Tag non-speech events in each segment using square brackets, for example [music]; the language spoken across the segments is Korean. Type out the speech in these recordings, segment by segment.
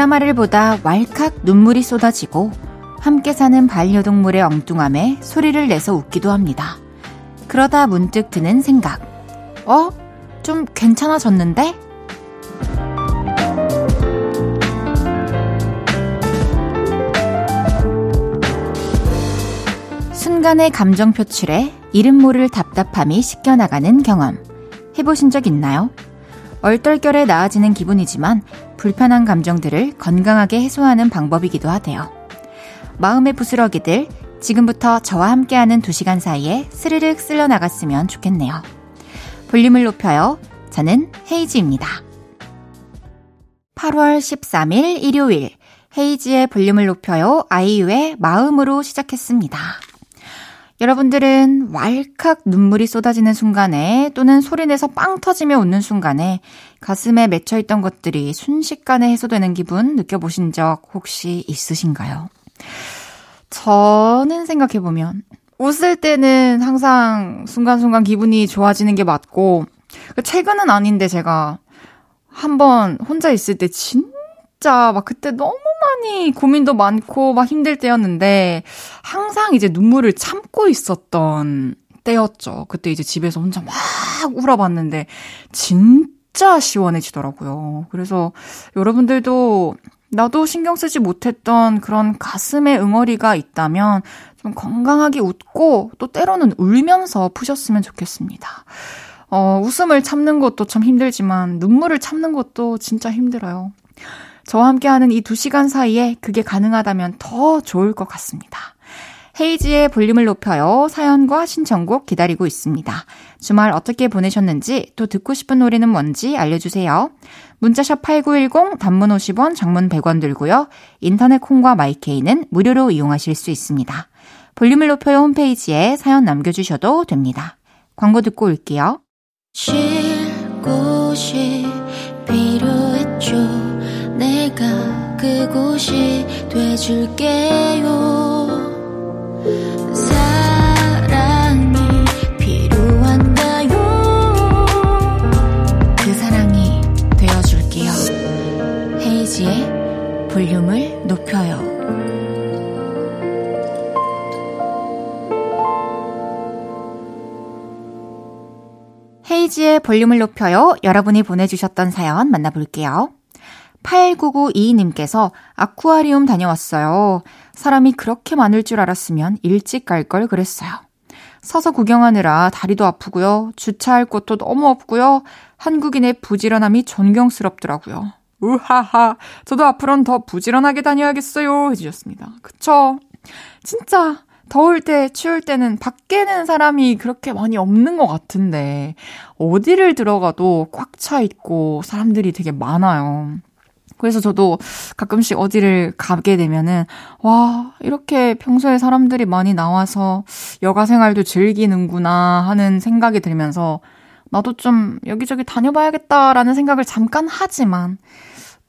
드라마를 보다 왈칵 눈물이 쏟아지고 함께 사는 반려동물의 엉뚱함에 소리를 내서 웃기도 합니다. 그러다 문득 드는 생각. 어? 좀 괜찮아졌는데? 순간의 감정 표출에 이름 모를 답답함이 씻겨나가는 경험. 해보신 적 있나요? 얼떨결에 나아지는 기분이지만 불편한 감정들을 건강하게 해소하는 방법이기도 하대요. 마음의 부스러기들, 지금부터 저와 함께하는 2시간 사이에 스르륵 쓸려 나갔으면 좋겠네요. 볼륨을 높여요. 저는 헤이지입니다. 8월 13일 일요일, 헤이지의 볼륨을 높여요. 아이유의 마음으로 시작했습니다. 여러분들은 왈칵 눈물이 쏟아지는 순간에 또는 소리내서 빵 터지며 웃는 순간에 가슴에 맺혀있던 것들이 순식간에 해소되는 기분 느껴보신 적 혹시 있으신가요? 저는 생각해보면 웃을 때는 항상 순간순간 기분이 좋아지는 게 맞고 최근은 아닌데 제가 한번 혼자 있을 때 진 짜 막 그때 너무 많이 고민도 많고 막 힘들 때였는데 항상 이제 눈물을 참고 있었던 때였죠. 그때 이제 집에서 혼자 막 울어봤는데 진짜 시원해지더라고요. 그래서 여러분들도 나도 신경 쓰지 못했던 그런 가슴의 응어리가 있다면 좀 건강하게 웃고 또 때로는 울면서 푸셨으면 좋겠습니다. 어, 웃음을 참는 것도 참 힘들지만 눈물을 참는 것도 진짜 힘들어요. 저와 함께하는 이 두 시간 사이에 그게 가능하다면 더 좋을 것 같습니다. 헤이지의 볼륨을 높여요. 사연과 신청곡 기다리고 있습니다. 주말 어떻게 보내셨는지 또 듣고 싶은 노래는 뭔지 알려주세요. 문자샵 8910 단문 50원 장문 100원 들고요. 인터넷 콩과 마이케이는 무료로 이용하실 수 있습니다. 볼륨을 높여요 홈페이지에 사연 남겨주셔도 됩니다. 광고 듣고 올게요. 쉴 곳이 필요했죠. 내가 그곳이 돼줄게요 그 헤이지의 볼륨을 높여요 헤이지의 볼륨을 높여요. 여러분이 보내주셨던 사연 만나볼게요. 8992님께서 아쿠아리움 다녀왔어요. 사람이 그렇게 많을 줄 알았으면 일찍 갈 걸 그랬어요. 서서 구경하느라 다리도 아프고요. 주차할 곳도 너무 없고요. 한국인의 부지런함이 존경스럽더라고요. 우하하. 저도 앞으로는 더 부지런하게 다녀야겠어요. 해주셨습니다. 그쵸? 진짜 더울 때, 추울 때는 밖에는 사람이 그렇게 많이 없는 것 같은데, 어디를 들어가도 꽉 차 있고 사람들이 되게 많아요. 그래서 저도 가끔씩 어디를 가게 되면은, 와, 이렇게 평소에 사람들이 많이 나와서 여가 생활도 즐기는구나 하는 생각이 들면서, 나도 좀 여기저기 다녀봐야겠다라는 생각을 잠깐 하지만,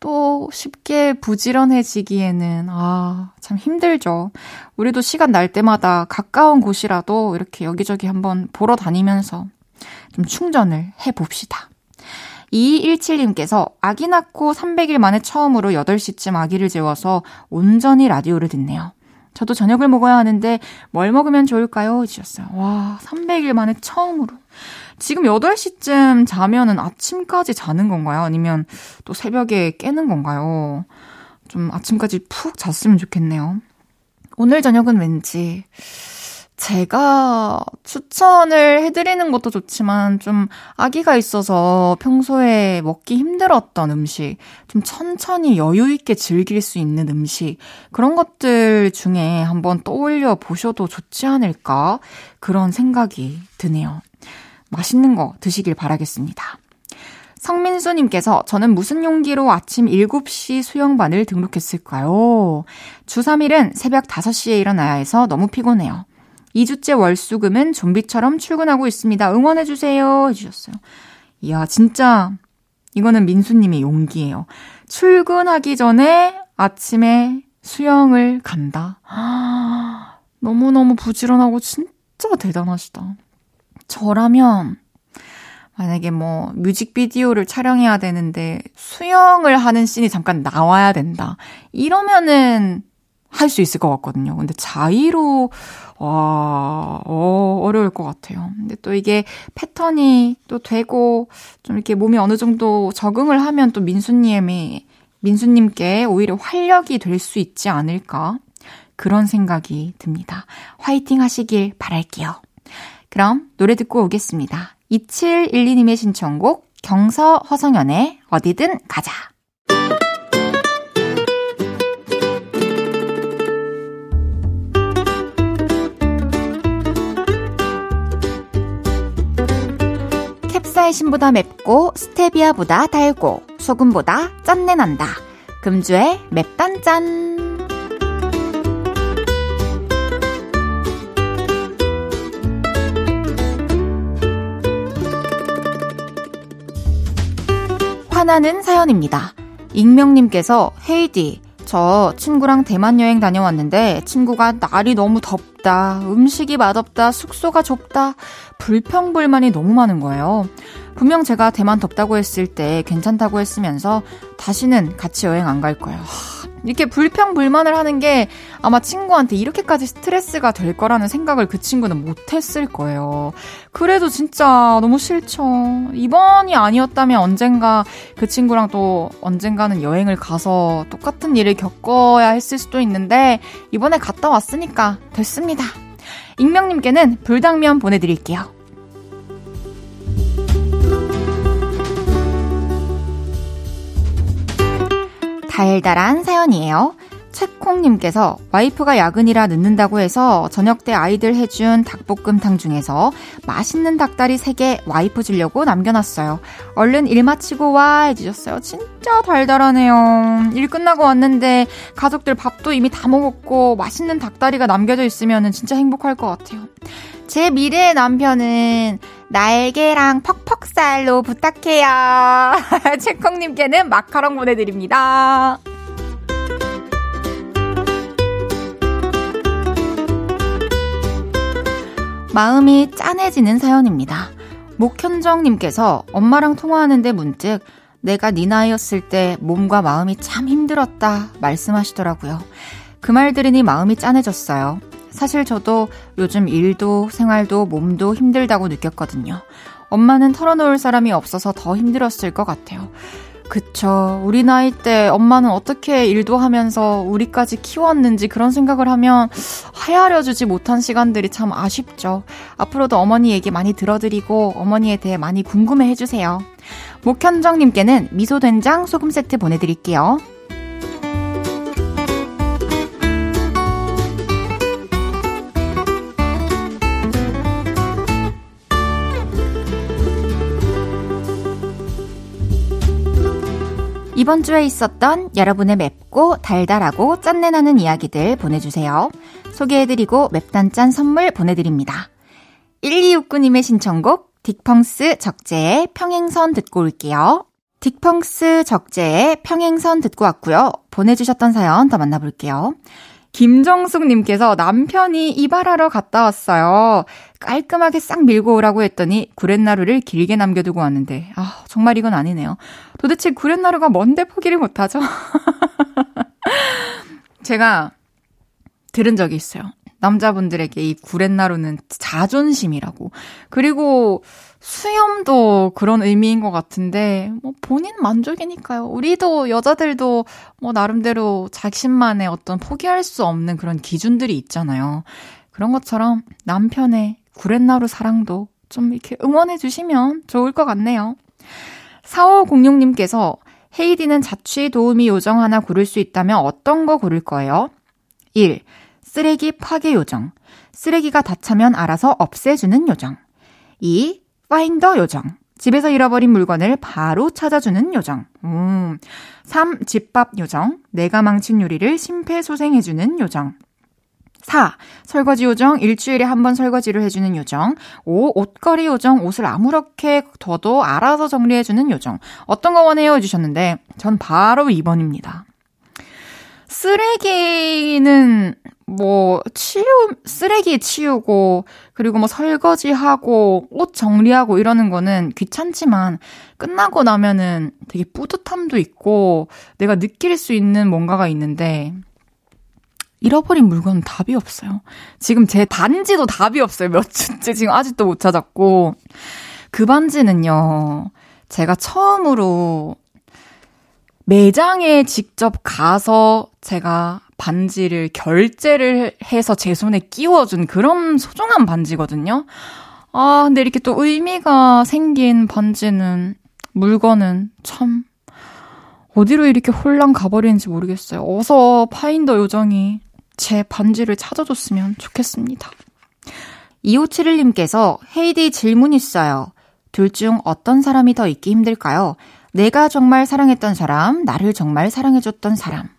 또 쉽게 부지런해지기에는, 아, 참 힘들죠. 우리도 시간 날 때마다 가까운 곳이라도 이렇게 여기저기 한번 보러 다니면서 좀 충전을 해 봅시다. 2217님께서 아기 낳고 300일 만에 처음으로 8시쯤 아기를 재워서 온전히 라디오를 듣네요. 저도 저녁을 먹어야 하는데 뭘 먹으면 좋을까요? 주셨어요. 와, 300일 만에 처음으로. 지금 8시쯤 자면은 아침까지 자는 건가요? 아니면 또 새벽에 깨는 건가요? 좀 아침까지 푹 잤으면 좋겠네요. 오늘 저녁은 왠지 제가 추천을 해드리는 것도 좋지만 좀 아기가 있어서 평소에 먹기 힘들었던 음식, 좀 천천히 여유있게 즐길 수 있는 음식, 그런 것들 중에 한번 떠올려 보셔도 좋지 않을까? 그런 생각이 드네요. 맛있는 거 드시길 바라겠습니다. 성민수님께서 저는 무슨 용기로 아침 7시 수영반을 등록했을까요? 주 3일은 새벽 5시에 일어나야 해서 너무 피곤해요. 2주째 월수금은 좀비처럼 출근하고 있습니다. 응원해주세요. 해주셨어요. 이야, 진짜, 이거는 민수님의 용기예요. 출근하기 전에 아침에 수영을 간다. 아, [gasps] 너무너무 부지런하고 진짜 대단하시다. 저라면, 만약에 뭐 뮤직비디오를 촬영해야 되는데 수영을 하는 씬이 잠깐 나와야 된다. 이러면은 할 수 있을 것 같거든요. 근데 자의로 와, 어, 어려울 것 같아요. 근데 또 이게 패턴이 또 되고 좀 이렇게 몸이 어느 정도 적응을 하면 또 민수님이 민수님께 오히려 활력이 될 수 있지 않을까 그런 생각이 듭니다. 화이팅 하시길 바랄게요. 그럼 노래 듣고 오겠습니다. 2712님의 신청곡 경서 허성연의 어디든 가자. 사이신보다 맵고 스테비아보다 달고 소금보다 짠내 난다. 금주의 맵단짠. 화나는 사연입니다. 익명님께서 헤이디, 저 친구랑 대만 여행 다녀왔는데 친구가 날이 너무 덥다, 음식이 맛없다, 숙소가 좁다, 불평불만이 너무 많은 거예요. 분명 제가 대만 덥다고 했을 때 괜찮다고 했으면서 다시는 같이 여행 안 갈 거예요. 이렇게 불평불만을 하는 게 아마 친구한테 이렇게까지 스트레스가 될 거라는 생각을 그 친구는 못 했을 거예요. 그래도 진짜 너무 싫죠. 이번이 아니었다면 언젠가 그 친구랑 또 언젠가는 여행을 가서 똑같은 일을 겪어야 했을 수도 있는데 이번에 갔다 왔으니까 됐습니다. 익명님께는 불당면 보내드릴게요. 달달한 사연이에요. 채콩님께서 와이프가 야근이라 늦는다고 해서 저녁 때 아이들 해준 닭볶음탕 중에서 맛있는 닭다리 3개 와이프 주려고 남겨놨어요. 얼른 일 마치고 와 해주셨어요. 진짜 달달하네요. 일 끝나고 왔는데 가족들 밥도 이미 다 먹었고 맛있는 닭다리가 남겨져 있으면 진짜 행복할 것 같아요. 제 미래의 남편은 날개랑 퍽퍽살로 부탁해요. [laughs] 채콩님께는 마카롱 보내드립니다. 마음이 짠해지는 사연입니다. 목현정님께서 엄마랑 통화하는데 문득 내가 네 나이였을 때 몸과 마음이 참 힘들었다 말씀하시더라고요. 그 말 들으니 마음이 짠해졌어요. 사실 저도 요즘 일도 생활도 몸도 힘들다고 느꼈거든요. 엄마는 털어놓을 사람이 없어서 더 힘들었을 것 같아요. 그쵸. 우리 나이 때 엄마는 어떻게 일도 하면서 우리까지 키웠는지 그런 생각을 하면 헤아려주지 못한 시간들이 참 아쉽죠. 앞으로도 어머니 얘기 많이 들어드리고 어머니에 대해 많이 궁금해 해주세요. 목현정님께는 미소된장 소금 세트 보내드릴게요. 이번 주에 있었던 여러분의 맵고 달달하고 짠내나는 이야기들 보내주세요. 소개해드리고 맵단짠 선물 보내드립니다. 1269님의 신청곡 딕펑스 적재의 평행선 듣고 올게요. 딕펑스 적재의 평행선 듣고 왔고요. 보내주셨던 사연 더 만나볼게요. 김정숙님께서 남편이 이발하러 갔다 왔어요. 깔끔하게 싹 밀고 오라고 했더니 구렛나루를 길게 남겨두고 왔는데, 아, 정말 이건 아니네요. 도대체 구렛나루가 뭔데 포기를 못하죠? [laughs] 제가 들은 적이 있어요. 남자분들에게 이 구렛나루는 자존심이라고. 그리고 수염도 그런 의미인 것 같은데, 뭐, 본인 만족이니까요. 우리도, 여자들도, 뭐, 나름대로 자신만의 어떤 포기할 수 없는 그런 기준들이 있잖아요. 그런 것처럼 남편의 구렛나루 사랑도 좀 이렇게 응원해 주시면 좋을 것 같네요. 4506님께서 헤이디는 자취 도우미 요정 하나 고를 수 있다면 어떤 거 고를 거예요? 1. 쓰레기 파괴 요정. 쓰레기가 다 차면 알아서 없애주는 요정. 2. 파인더 요정. 집에서 잃어버린 물건을 바로 찾아주는 요정. 음. 3. 집밥 요정. 내가 망친 요리를 심폐소생해주는 요정. 4. 설거지 요정, 일주일에 한 번 설거지를 해주는 요정. 5. 옷걸이 요정, 옷을 아무렇게 둬도 알아서 정리해주는 요정. 어떤 거 원해요? 해주셨는데, 전 바로 2번입니다. 쓰레기는 뭐, 치우, 쓰레기 치우고, 그리고 뭐 설거지하고, 옷 정리하고 이러는 거는 귀찮지만, 끝나고 나면은 되게 뿌듯함도 있고, 내가 느낄 수 있는 뭔가가 있는데, 잃어버린 물건은 답이 없어요. 지금 제 반지도 답이 없어요. 몇 주째 지금 아직도 못 찾았고. 그 반지는요, 제가 처음으로 매장에 직접 가서 제가 반지를 결제를 해서 제 손에 끼워준 그런 소중한 반지거든요. 아, 근데 이렇게 또 의미가 생긴 반지는, 물건은 참, 어디로 이렇게 홀랑 가버리는지 모르겠어요. 어서 파인더 요정이 제 반지를 찾아줬으면 좋겠습니다. 2571님께서 헤이디 질문 있어요. 둘 중 어떤 사람이 더 있기 힘들까요? 내가 정말 사랑했던 사람, 나를 정말 사랑해줬던 사람.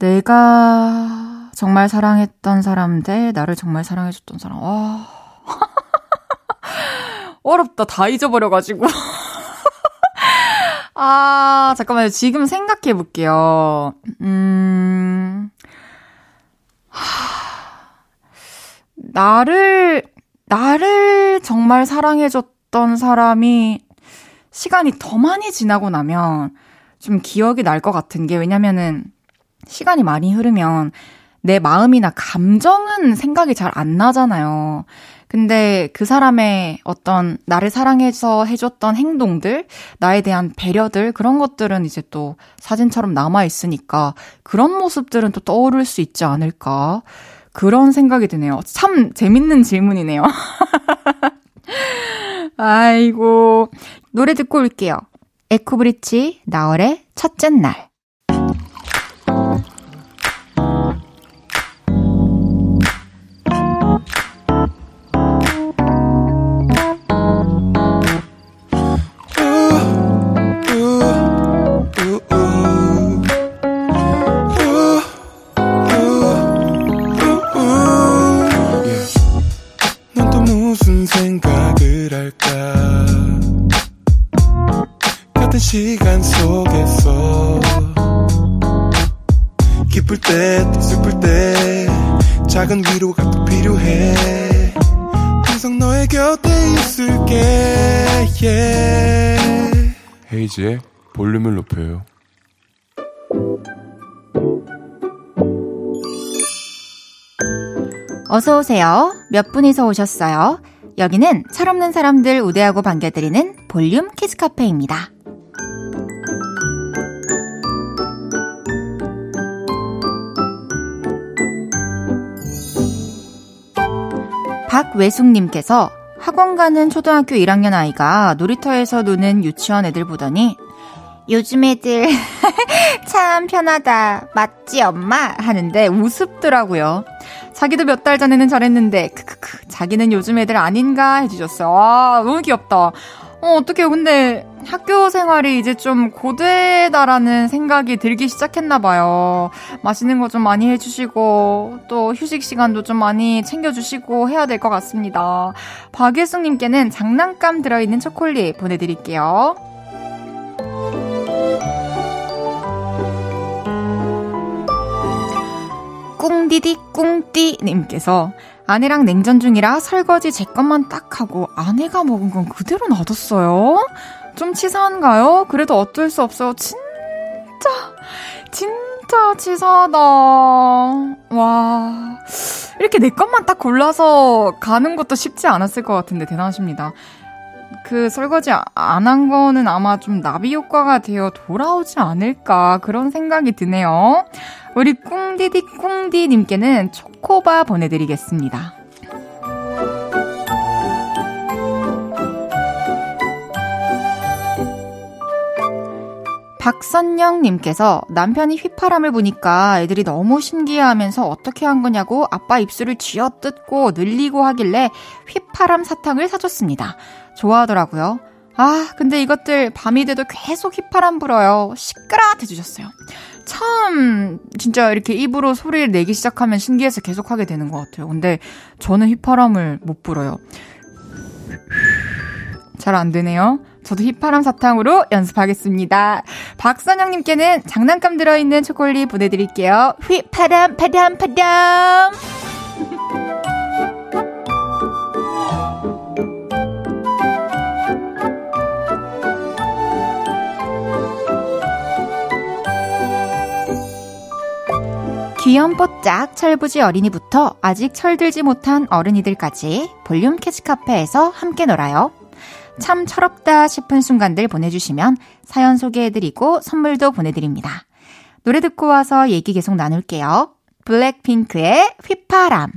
내가 정말 사랑했던 사람 대 나를 정말 사랑해줬던 사람. 와. [laughs] 어렵다. 다 잊어버려가지고. [laughs] 아, 잠깐만요. 지금 생각해 볼게요. 음, 하, 나를, 나를 정말 사랑해줬던 사람이 시간이 더 많이 지나고 나면 좀 기억이 날 것 같은 게 왜냐면은 시간이 많이 흐르면 내 마음이나 감정은 생각이 잘 안 나잖아요. 근데 그 사람의 어떤 나를 사랑해서 해줬던 행동들, 나에 대한 배려들, 그런 것들은 이제 또 사진처럼 남아있으니까 그런 모습들은 또 떠오를 수 있지 않을까. 그런 생각이 드네요. 참 재밌는 질문이네요. [laughs] 아이고. 노래 듣고 올게요. 에코브리치, 나월의 첫째 날. 어서 오세요. 몇 분이서 오셨어요? 여기는 철없는 사람들 우대하고 반겨드리는 볼륨 키즈 카페입니다. 박외숙님께서 학원 가는 초등학교 1학년 아이가 놀이터에서 노는 유치원 애들 보더니 요즘 애들 [laughs] 참 편하다. 맞지 엄마? 하는데 우습더라고요. 자기도 몇 달 전에는 저랬는데 크크크 자기는 요즘 애들 아닌가 해주셨어요. 와 너무 귀엽다. 어, 어떡해요. 근데 학교 생활이 이제 좀 고되다라는 생각이 들기 시작했나봐요. 맛있는 거 좀 많이 해주시고, 또 휴식 시간도 좀 많이 챙겨주시고 해야 될 것 같습니다. 박예숙님께는 장난감 들어있는 초콜릿 보내드릴게요. 꿍디디 꿍띠님께서 아내랑 냉전 중이라 설거지 제 것만 딱 하고 아내가 먹은 건 그대로 놔뒀어요. 좀 치사한가요? 그래도 어쩔 수 없어요. 진짜, 진짜 치사하다. 와. 이렇게 내 것만 딱 골라서 가는 것도 쉽지 않았을 것 같은데 대단하십니다. 그 설거지 안 한 거는 아마 좀 나비 효과가 되어 돌아오지 않을까 그런 생각이 드네요. 우리 꿍디디 꿍디님께는 초코바 보내드리겠습니다. 박선영님께서 남편이 휘파람을 보니까 애들이 너무 신기해하면서 어떻게 한 거냐고 아빠 입술을 쥐어뜯고 늘리고 하길래 휘파람 사탕을 사줬습니다. 좋아하더라고요. 아, 근데 이것들 밤이 돼도 계속 휘파람 불어요. 시끄러! 해주셨어요. 참, 진짜 이렇게 입으로 소리를 내기 시작하면 신기해서 계속 하게 되는 것 같아요. 근데 저는 휘파람을 못 불어요. 잘 안 되네요. 저도 휘파람 사탕으로 연습하겠습니다. 박선영님께는 장난감 들어있는 초콜릿 보내드릴게요. 휘파람, 파람, 파람! 귀염뽀짝 철부지 어린이부터 아직 철들지 못한 어른이들까지 볼륨 키즈 카페에서 함께 놀아요. 참 철없다 싶은 순간들 보내주시면 사연 소개해드리고 선물도 보내드립니다. 노래 듣고 와서 얘기 계속 나눌게요. 블랙핑크의 휘파람.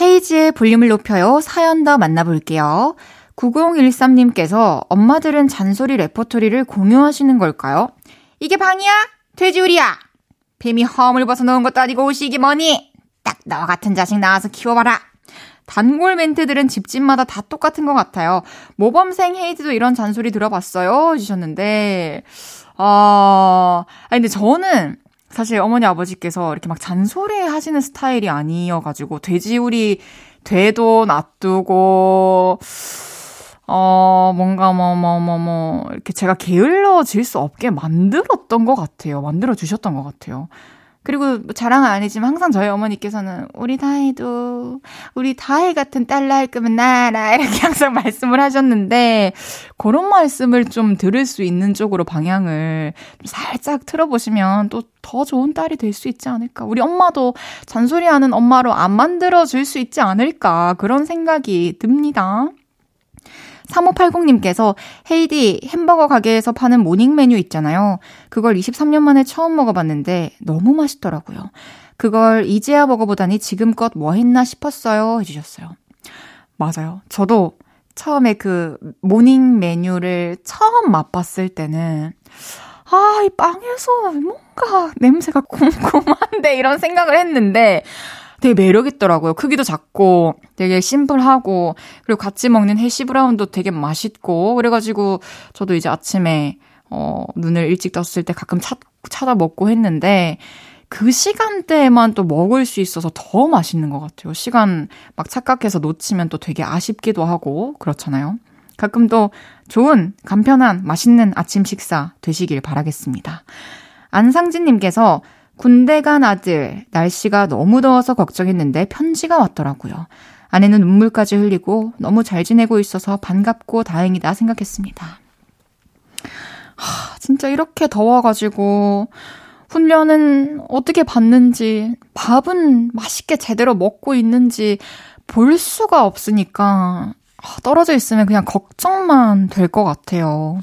헤이즈의 볼륨을 높여요. 사연 더 만나볼게요. 9013님께서 엄마들은 잔소리 레퍼토리를 공유하시는 걸까요? 이게 방이야? 돼지우리야! 뱀이 허물 벗어놓은 것도 아니고 이게 뭐니? 딱 너 같은 자식 나와서 키워봐라. 단골 멘트들은 집집마다 다 똑같은 것 같아요. 모범생 헤이즈도 이런 잔소리 들어봤어요? 주셨는데, 아, 아니, 근데 저는 사실 어머니 아버지께서 이렇게 막 잔소리 하시는 스타일이 아니어가지고, 돼지우리, 돼도 놔두고, 어, 뭔가 뭐, 뭐, 뭐, 뭐, 이렇게 제가 게을러질 수 없게 만들었던 것 같아요. 만들어 주셨던 것 같아요. 그리고 뭐 자랑은 아니지만 항상 저희 어머니께서는 우리 다혜도 우리 다혜 같은 딸 낳을 거면 나라 이렇게 [laughs] 항상 말씀을 하셨는데 그런 말씀을 좀 들을 수 있는 쪽으로 방향을 살짝 틀어보시면 또 더 좋은 딸이 될 수 있지 않을까. 우리 엄마도 잔소리하는 엄마로 안 만들어 줄 수 있지 않을까 그런 생각이 듭니다. 3580님께서 헤이디 햄버거 가게에서 파는 모닝 메뉴 있잖아요. 그걸 23년 만에 처음 먹어봤는데 너무 맛있더라고요. 그걸 이제야 먹어보다니 지금껏 뭐 했나 싶었어요. 해주셨어요. 맞아요. 저도 처음에 그 모닝 메뉴를 처음 맛봤을 때는 아, 이 빵에서 뭔가 냄새가 [laughs] 쿰쿰한데 이런 생각을 했는데 되게 매력있더라고요. 크기도 작고 되게 심플하고 그리고 같이 먹는 해시 브라운도 되게 맛있고 그래가지고 저도 이제 아침에 어, 눈을 일찍 떴을 때 가끔 찾, 찾아 먹고 했는데 그 시간대에만 또 먹을 수 있어서 더 맛있는 것 같아요. 시간 막 착각해서 놓치면 또 되게 아쉽기도 하고 그렇잖아요. 가끔 또 좋은 간편한 맛있는 아침 식사 되시길 바라겠습니다. 안상진님께서 군대 간 아들, 날씨가 너무 더워서 걱정했는데 편지가 왔더라고요. 아내는 눈물까지 흘리고 너무 잘 지내고 있어서 반갑고 다행이다 생각했습니다. 하, 진짜 이렇게 더워가지고, 훈련은 어떻게 받는지, 밥은 맛있게 제대로 먹고 있는지 볼 수가 없으니까, 떨어져 있으면 그냥 걱정만 될 것 같아요.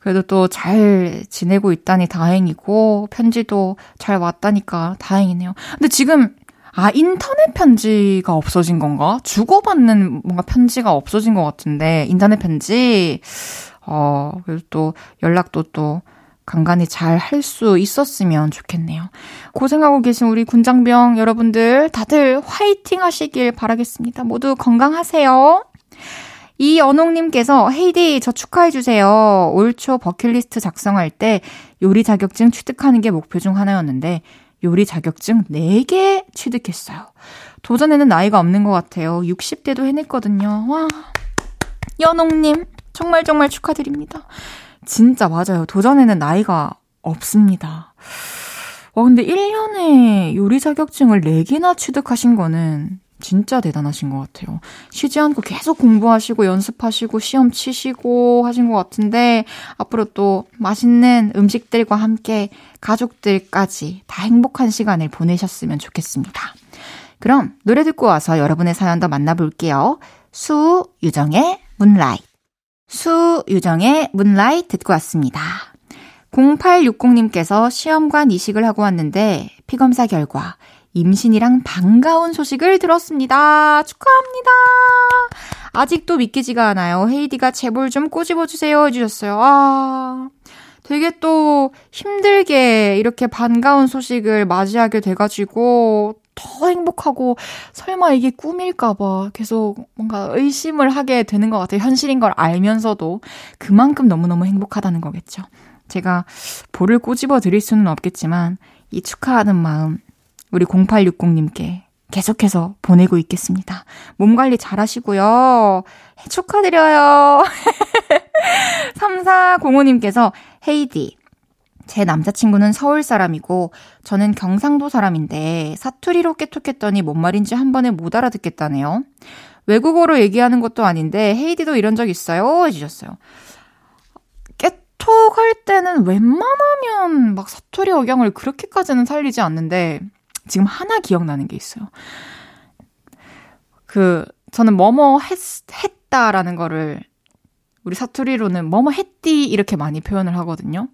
그래도 또 잘 지내고 있다니 다행이고, 편지도 잘 왔다니까 다행이네요. 근데 지금, 아, 인터넷 편지가 없어진 건가? 주고받는 뭔가 편지가 없어진 것 같은데, 인터넷 편지, 어, 그래도 또 연락도 또 간간히 잘 할 수 있었으면 좋겠네요. 고생하고 계신 우리 군장병 여러분들 다들 화이팅 하시길 바라겠습니다. 모두 건강하세요. 이연옥님께서 헤이디 저 축하해주세요. 올 초 버킷리스트 작성할 때 요리 자격증 취득하는 게 목표 중 하나였는데 요리 자격증 4개 취득했어요. 도전에는 나이가 없는 것 같아요. 60대도 해냈거든요. 와. 연옥님, 정말 정말 축하드립니다. 진짜 맞아요. 도전에는 나이가 없습니다. 와, 근데 1년에 요리 자격증을 4개나 취득하신 거는 진짜 대단하신 것 같아요. 쉬지 않고 계속 공부하시고 연습하시고 시험 치시고 하신 것 같은데 앞으로 또 맛있는 음식들과 함께 가족들까지 다 행복한 시간을 보내셨으면 좋겠습니다. 그럼 노래 듣고 와서 여러분의 사연 더 만나볼게요. 수 유정의 문라이트. 수 유정의 문라이트 듣고 왔습니다. 0860님께서 시험관 이식을 하고 왔는데 피검사 결과 임신이랑 반가운 소식을 들었습니다. 축하합니다. 아직도 믿기지가 않아요. 헤이디가 제볼 좀 꼬집어주세요. 해주셨어요. 아, 되게 또 힘들게 이렇게 반가운 소식을 맞이하게 돼가지고 더 행복하고 설마 이게 꿈일까봐 계속 뭔가 의심을 하게 되는 것 같아요. 현실인 걸 알면서도 그만큼 너무너무 행복하다는 거겠죠. 제가 볼을 꼬집어 드릴 수는 없겠지만 이 축하하는 마음 우리 0860님께 계속해서 보내고 있겠습니다. 몸 관리 잘 하시고요. 축하드려요. [laughs] 3405님께서 헤이디. 제 남자친구는 서울 사람이고 저는 경상도 사람인데 사투리로 깨톡했더니 뭔 말인지 한 번에 못 알아듣겠다네요. 외국어로 얘기하는 것도 아닌데 헤이디도 이런 적 있어요? 해주셨어요. 깨톡할 때는 웬만하면 막 사투리 억양을 그렇게까지는 살리지 않는데 지금 하나 기억나는 게 있어요. 그 저는 뭐뭐 했, 했다라는 거를 우리 사투리로는 뭐뭐 했디 이렇게 많이 표현을 하거든요.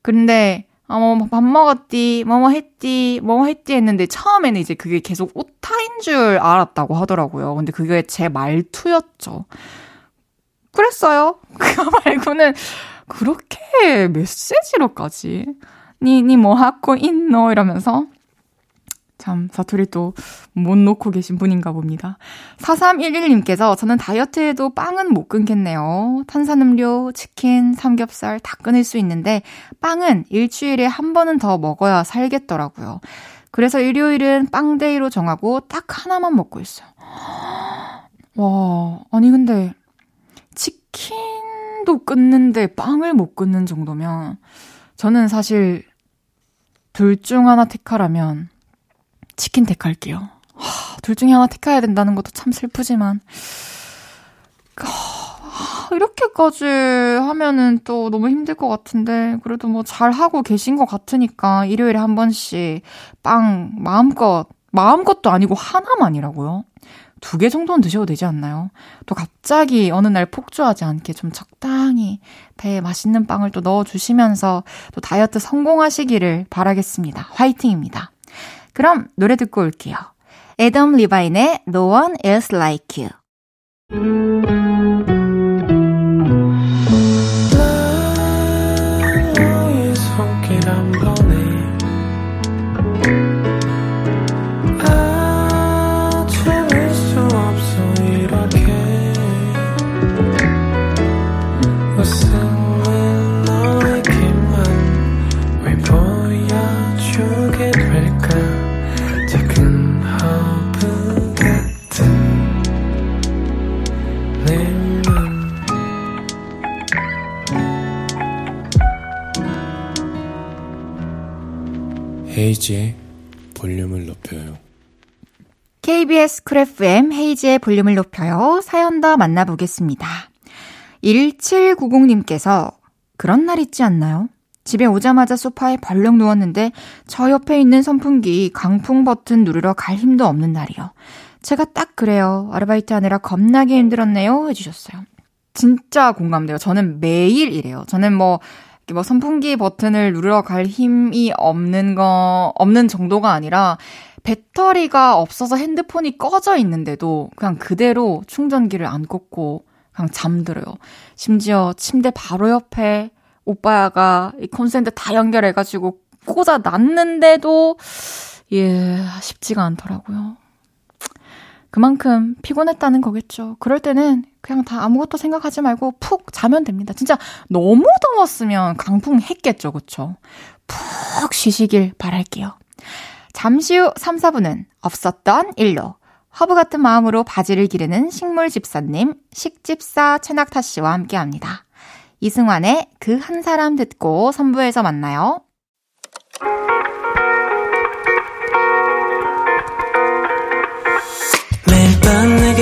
근데 아, 뭐, 밥 먹었디, 뭐뭐 했디, 뭐뭐 했디 했는데 처음에는 이제 그게 계속 오타인 줄 알았다고 하더라고요. 근데 그게 제 말투였죠. 그랬어요. [laughs] 그거 말고는 그렇게 메시지로까지. 니, 니 뭐 하고 있노? 이러면서. 참, 사투리 또 못 놓고 계신 분인가 봅니다. 4311님께서 저는 다이어트해도 빵은 못 끊겠네요. 탄산음료, 치킨, 삼겹살 다 끊을 수 있는데 빵은 일주일에 한 번은 더 먹어야 살겠더라고요. 그래서 일요일은 빵데이로 정하고 딱 하나만 먹고 있어요. 와, 아니 근데 치킨도 끊는데 빵을 못 끊는 정도면 저는 사실 둘 중 하나 택하라면 치킨 택할게요. 하, 둘 중에 하나 택해야 된다는 것도 참 슬프지만. 하, 이렇게까지 하면은 또 너무 힘들 것 같은데, 그래도 뭐 잘 하고 계신 것 같으니까 일요일에 한 번씩 빵 마음껏, 마음껏도 아니고 하나만이라고요. 두 개 정도는 드셔도 되지 않나요? 또 갑자기 어느 날 폭주하지 않게 좀 적당히 배에 맛있는 빵을 또 넣어주시면서 또 다이어트 성공하시기를 바라겠습니다. 화이팅입니다. 그럼 노래 듣고 올게요. 에덤 리바인의 No One Else Like You. 헤이즈의 볼륨을 높여요. KBS 쿨 FM 헤이즈의 볼륨을 높여요. 사연 더 만나보겠습니다. 1790님께서 그런 날 있지 않나요? 집에 오자마자 소파에 벌렁 누웠는데 저 옆에 있는 선풍기 강풍 버튼 누르러 갈 힘도 없는 날이요. 제가 딱 그래요. 아르바이트 하느라 겁나게 힘들었네요. 해주셨어요. 진짜 공감돼요. 저는 매일 이래요. 저는 뭐, 뭐 선풍기 버튼을 누르러 갈 힘이 없는 거, 없는 정도가 아니라 배터리가 없어서 핸드폰이 꺼져 있는데도 그냥 그대로 충전기를 안 꽂고 그냥 잠들어요. 심지어 침대 바로 옆에 오빠가 이 콘센트 다 연결해가지고 꽂아 놨는데도 예, 쉽지가 않더라고요. 그만큼 피곤했다는 거겠죠. 그럴 때는 그냥 다 아무것도 생각하지 말고 푹 자면 됩니다. 진짜 너무 더웠으면 강풍 했겠죠. 그쵸? 푹 쉬시길 바랄게요. 잠시 후 3, 4부는 없었던 일로 허브 같은 마음으로 바질을 기르는 식물 집사님, 식집사 최낙타 씨와 함께 합니다. 이승환의 그 한 사람 듣고 3부에서 만나요.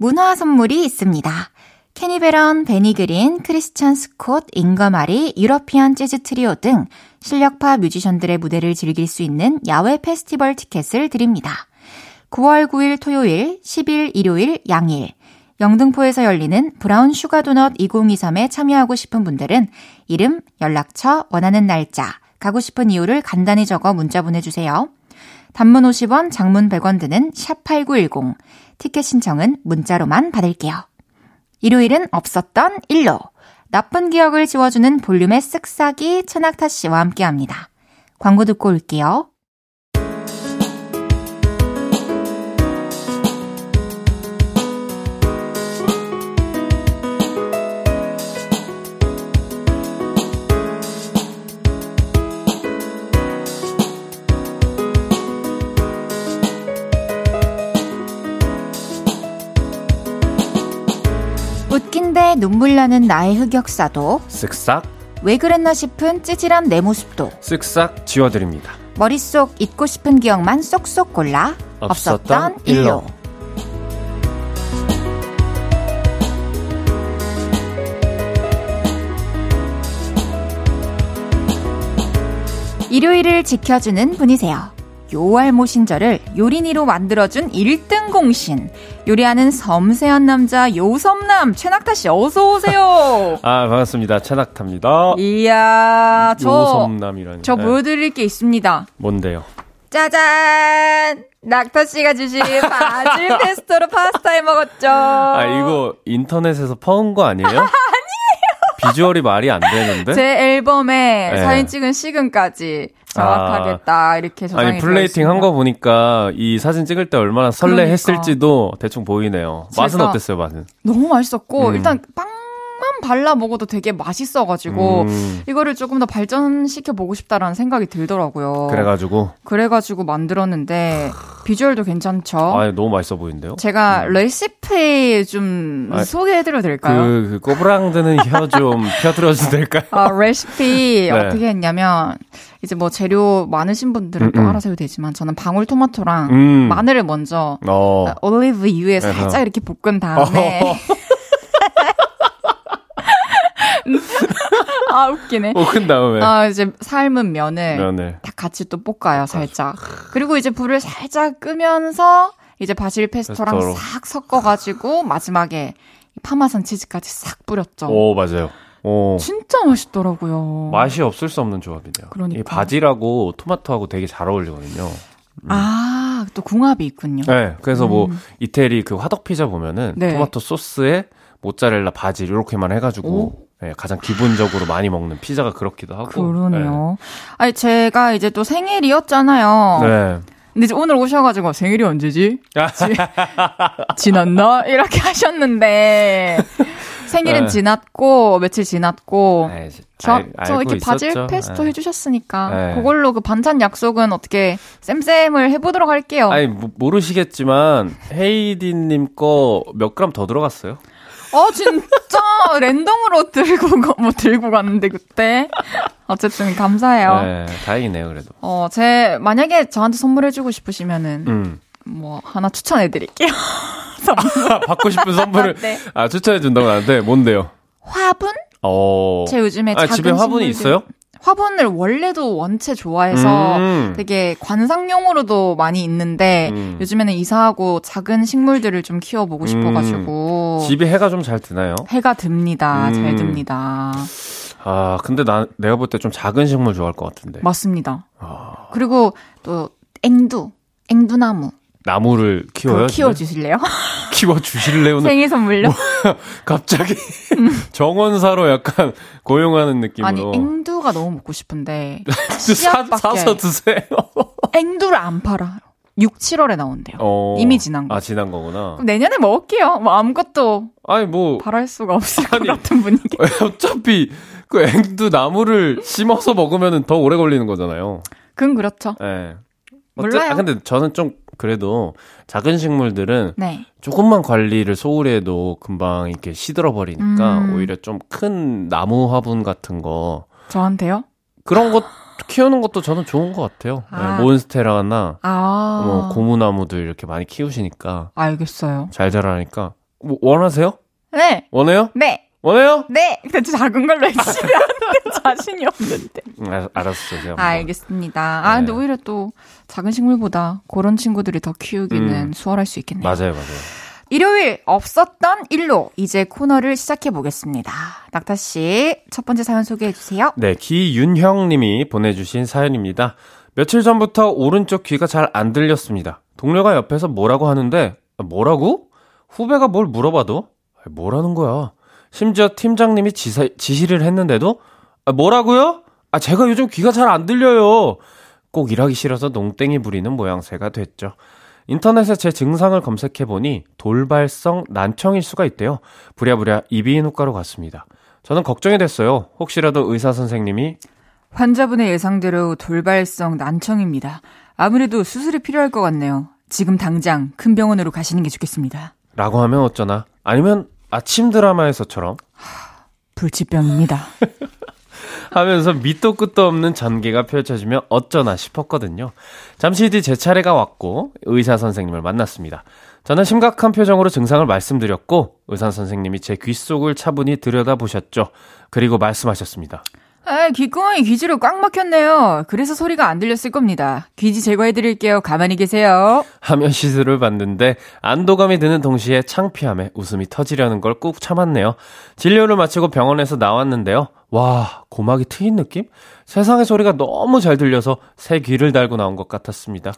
문화 선물이 있습니다. 케니 배런, 베니 그린, 크리스찬 스콧, 잉거 마리, 유러피안 재즈 트리오 등 실력파 뮤지션들의 무대를 즐길 수 있는 야외 페스티벌 티켓을 드립니다. 9월 9일 토요일, 10일 일요일 양일, 영등포에서 열리는 브라운 슈가 도넛 2023에 참여하고 싶은 분들은 이름, 연락처, 원하는 날짜, 가고 싶은 이유를 간단히 적어 문자 보내주세요. 단문 50원, 장문 100원 드는 샵8910. 티켓 신청은 문자로만 받을게요. 일요일은 없었던 일로. 나쁜 기억을 지워주는 볼륨의 쓱싹이 천낙타 씨와 함께 합니다. 광고 듣고 올게요. 눈물 나는 나의 흑역사도 쓱싹 왜 그랬나 싶은 찌질한 내 모습도 쓱싹 지워드립니다. 머릿속 잊고 싶은 기억만 쏙쏙 골라 없었던 일로 일요일을 지켜주는 분이세요. 요알모 신절을 요린이로 만들어준 1등 공신. 요리하는 섬세한 남자 요섬남 최낙타 씨 어서 오세요. [laughs] 아 반갑습니다. 최낙타입니다. 이야 저 요섬남이라니. 저 네. 보여드릴 게 있습니다. 뭔데요? 짜잔! 낙타 씨가 주신 바질 [laughs] 페스토로 파스타 해 먹었죠. 아 이거 인터넷에서 퍼온 거 아니에요? [laughs] 비주얼이 말이 안 되는데. 제 앨범에 네. 사진 찍은 시간까지 정확하게 딱 이렇게 저장이 아니 플레이팅 한 거 보니까 이 사진 찍을 때 얼마나 설레했을지도 대충 보이네요. 맛은 어땠어요, 맛은? 너무 맛있었고 음. 일단 빵만 발라 먹어도 되게 맛있어가지고 음, 이거를 조금 더 발전시켜 보고 싶다라는 생각이 들더라고요. 그래가지고 그래가지고 만들었는데 비주얼도 괜찮죠. 아 너무 맛있어 보이는데요. 제가 레시피 좀 아, 소개해드려도 될까요? 그, 그 꼬부랑드는 혀 좀 [laughs] 펴들어도 될까요? 아, 레시피 네. 어떻게 했냐면 이제 뭐 재료 많으신 분들은 또 음, 음. 알아서 해도 되지만 저는 방울토마토랑 음. 마늘을 먼저 어. 아, 올리브유에. 살짝 이렇게 볶은 다음에 [laughs] [laughs] 아 웃기네. 볶은 다음에 아 이제 삶은 면을 면을 다 같이 또 볶아요 살짝. 그리고 이제 불을 살짝 끄면서 이제 바질 페스토랑 페스토로. 싹 섞어가지고 마지막에 이 파마산 치즈까지 싹 뿌렸죠. 오 맞아요. 오 진짜 맛있더라고요. 맛이 없을 수 없는 조합이네요. 그러니까. 이 바질하고 토마토하고 되게 잘 어울리거든요. 아, 또 궁합이 있군요. 네, 그래서 뭐 음. 이태리 그 화덕 피자 보면은 네. 토마토 소스에 모짜렐라 바질 이렇게만 해 가지고 네, 가장 기본적으로 많이 먹는 피자가 그렇기도 하고. 그러네요. 아니, 제가 이제 또 생일이었잖아요. 네. 근데 이제 오늘 오셔가지고 생일이 언제지? [laughs] 지났나? 이렇게 하셨는데 생일은 네. 지났고 며칠 지났고 네, 저, 알- 저 이렇게 바질 있었죠. 페스토 네. 해주셨으니까 네. 그걸로 그 반찬 약속은 어떻게 쌤쌤을 해보도록 할게요. 아니 모- 모르시겠지만 헤이디님 거 몇 그램 더 들어갔어요? 어 진짜 [laughs] 랜덤으로 들고 가- 뭐 들고 갔는데 그때 어쨌든 감사해요. 네, 다행이네요 그래도. 어, 제, 만약에 저한테 선물해주고 싶으시면은, 음. 뭐, 하나 추천해드릴게요. [laughs] 받고 싶은 선물을 네. 아 추천해 준다고 나한테 뭔데요? 화분? 어. 제 요즘에 아 집에 화분이 식물들- 있어요? 화분을 원래도 원체 좋아해서 음. 되게 관상용으로도 많이 있는데, 음. 요즘에는 이사하고 작은 식물들을 좀 키워보고 싶어가지고, 집에 해가 좀 잘 드나요? 해가 듭니다. 잘 음. 듭니다. 아 근데 나 내가 볼 때 좀 작은 식물 좋아할 것 같은데. 맞습니다. 아, 그리고 또, 앵두, 앵두나무. 나무를 키워요? 키워주실래요? [laughs] 키워 주실래요는 생일 선물로? 갑자기 [laughs] 정원사로 약간 고용하는 느낌으로. 아니, 앵두가 너무 먹고 싶은데, [laughs] 사, 사서 드세요. 앵두를 안 팔아요. 6, 7월에 나온대요. 어. 이미 지난 거. 아 지난 거구나. 그럼 내년에 먹을게요. 뭐 아무것도 아니 뭐 바랄 수가 없을 아니. 것 같은 분위기. 어차피 그 앵두 나무를 심어서 먹으면은 더 오래 걸리는 거잖아요. 그건 그렇죠. 예. 몰라요. 아, 근데 저는 좀 그래도 작은 식물들은 네. 조금만 관리를 소홀히 해도 금방 이렇게 시들어 버리니까 음. 오히려 좀 큰 나무 화분 같은 거 저한테요? 그런 것 키우는 것도 저는 좋은 것 같아요. 아. 네, 몬스테라나 아. 뭐 고무나무들 이렇게 많이 키우시니까 알겠어요. 잘 자라니까 뭐 원하세요? 네. 원해요? 네. 원해요? 네. 근데 작은 걸로 안 돼. [laughs] 자신이 없는데. 음, 알- 알았어요. 제가 한번. 알겠습니다. 아, 근데 네. 오히려 또 작은 식물보다 그런 친구들이 더 키우기는 음. 수월할 수 있겠네요. 맞아요, 맞아요. 일요일 없었던 일로 이제 코너를 시작해 보겠습니다. 낙타 씨, 첫 번째 사연 소개해 주세요. 네, 기윤형 님이 보내주신 사연입니다. 며칠 전부터 오른쪽 귀가 잘 안 들렸습니다. 동료가 옆에서 뭐라고 하는데, 아, 뭐라고? 후배가 뭘 물어봐도, 아, 뭐라는 거야? 심지어 팀장님이 지사, 지시를 했는데도 아, 뭐라고요? 아 제가 요즘 귀가 잘 안 들려요. 꼭 일하기 싫어서 농땡이 부리는 모양새가 됐죠. 인터넷에 제 증상을 검색해보니 돌발성 난청일 수가 있대요. 부랴부랴 이비인후과로 갔습니다. 저는 걱정이 됐어요. 혹시라도 의사 선생님이 환자분의 예상대로 돌발성 난청입니다. 아무래도 수술이 필요할 것 같네요. 지금 당장 큰 병원으로 가시는 게 좋겠습니다. 라고 하면 어쩌나? 아니면 아침 드라마에서처럼 불치병입니다. [laughs] 하면서 밑도 끝도 없는 전개가 펼쳐지며 어쩌나 싶었거든요. 잠시 뒤 제 차례가 왔고 의사 선생님을 만났습니다. 저는 심각한 표정으로 증상을 말씀드렸고 의사 선생님이 제귀 속을 차분히 들여다보셨죠. 그리고 말씀하셨습니다. 아, 귓구멍이 귀지로 꽉 막혔네요. 그래서 소리가 안 들렸을 겁니다. 귀지 제거해드릴게요. 가만히 계세요. 하며 시술을 받는데 안도감이 드는 동시에 창피함에 웃음이 터지려는 걸 꾹 참았네요. 진료를 마치고 병원에서 나왔는데요. 와, 고막이 트인 느낌? 세상의 소리가 너무 잘 들려서 새 귀를 달고 나온 것 같았습니다.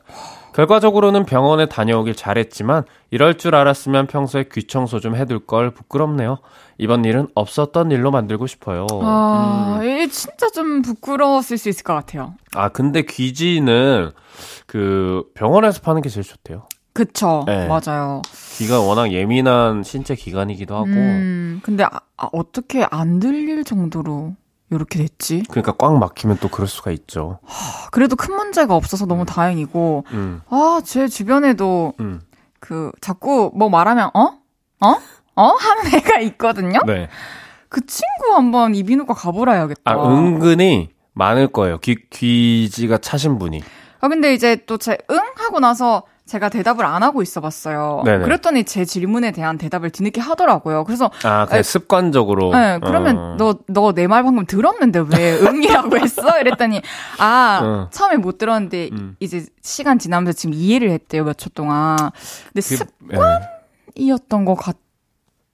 결과적으로는 병원에 다녀오길 잘했지만 이럴 줄 알았으면 평소에 귀 청소 좀 해둘 걸 부끄럽네요. 이번 일은 없었던 일로 만들고 싶어요. 아, 음. 이 진짜 좀 부끄러웠을 수 있을 것 같아요. 아, 근데 귀지는 그 병원에서 파는 게 제일 좋대요. 그쵸. 네. 맞아요. 귀가 워낙 예민한 신체 기관이기도 하고. 음, 근데 아, 아, 어떻게 안 들릴 정도로 이렇게 됐지? 그러니까 꽉 막히면 또 그럴 수가 있죠. 하, 그래도 큰 문제가 없어서 너무 음. 다행이고, 음. 아, 제 주변에도 음. 그 자꾸 뭐 말하면 어? 어? 어? 하는 애가 있거든요. 네. 그 친구 한번 이비인후과 가보라 해야겠다. 아, 은근히 많을 거예요. 귀, 귀지가 차신 분이. 아, 근데 이제 또 제 응? 하고 나서 제가 대답을 안 하고 있어 봤어요. 네네. 그랬더니 제 질문에 대한 대답을 뒤늦게 하더라고요. 그래서 아, 그냥 습관적으로. 네, 그러면 어. 너너 내 말 방금 들었는데 왜 [laughs] 응이라고 했어? 이랬더니 아, 어. 처음에 못 들었는데 음. 이제 시간 지나면서 지금 이해를 했대요, 몇 초 동안. 근데 그, 습관이었던 것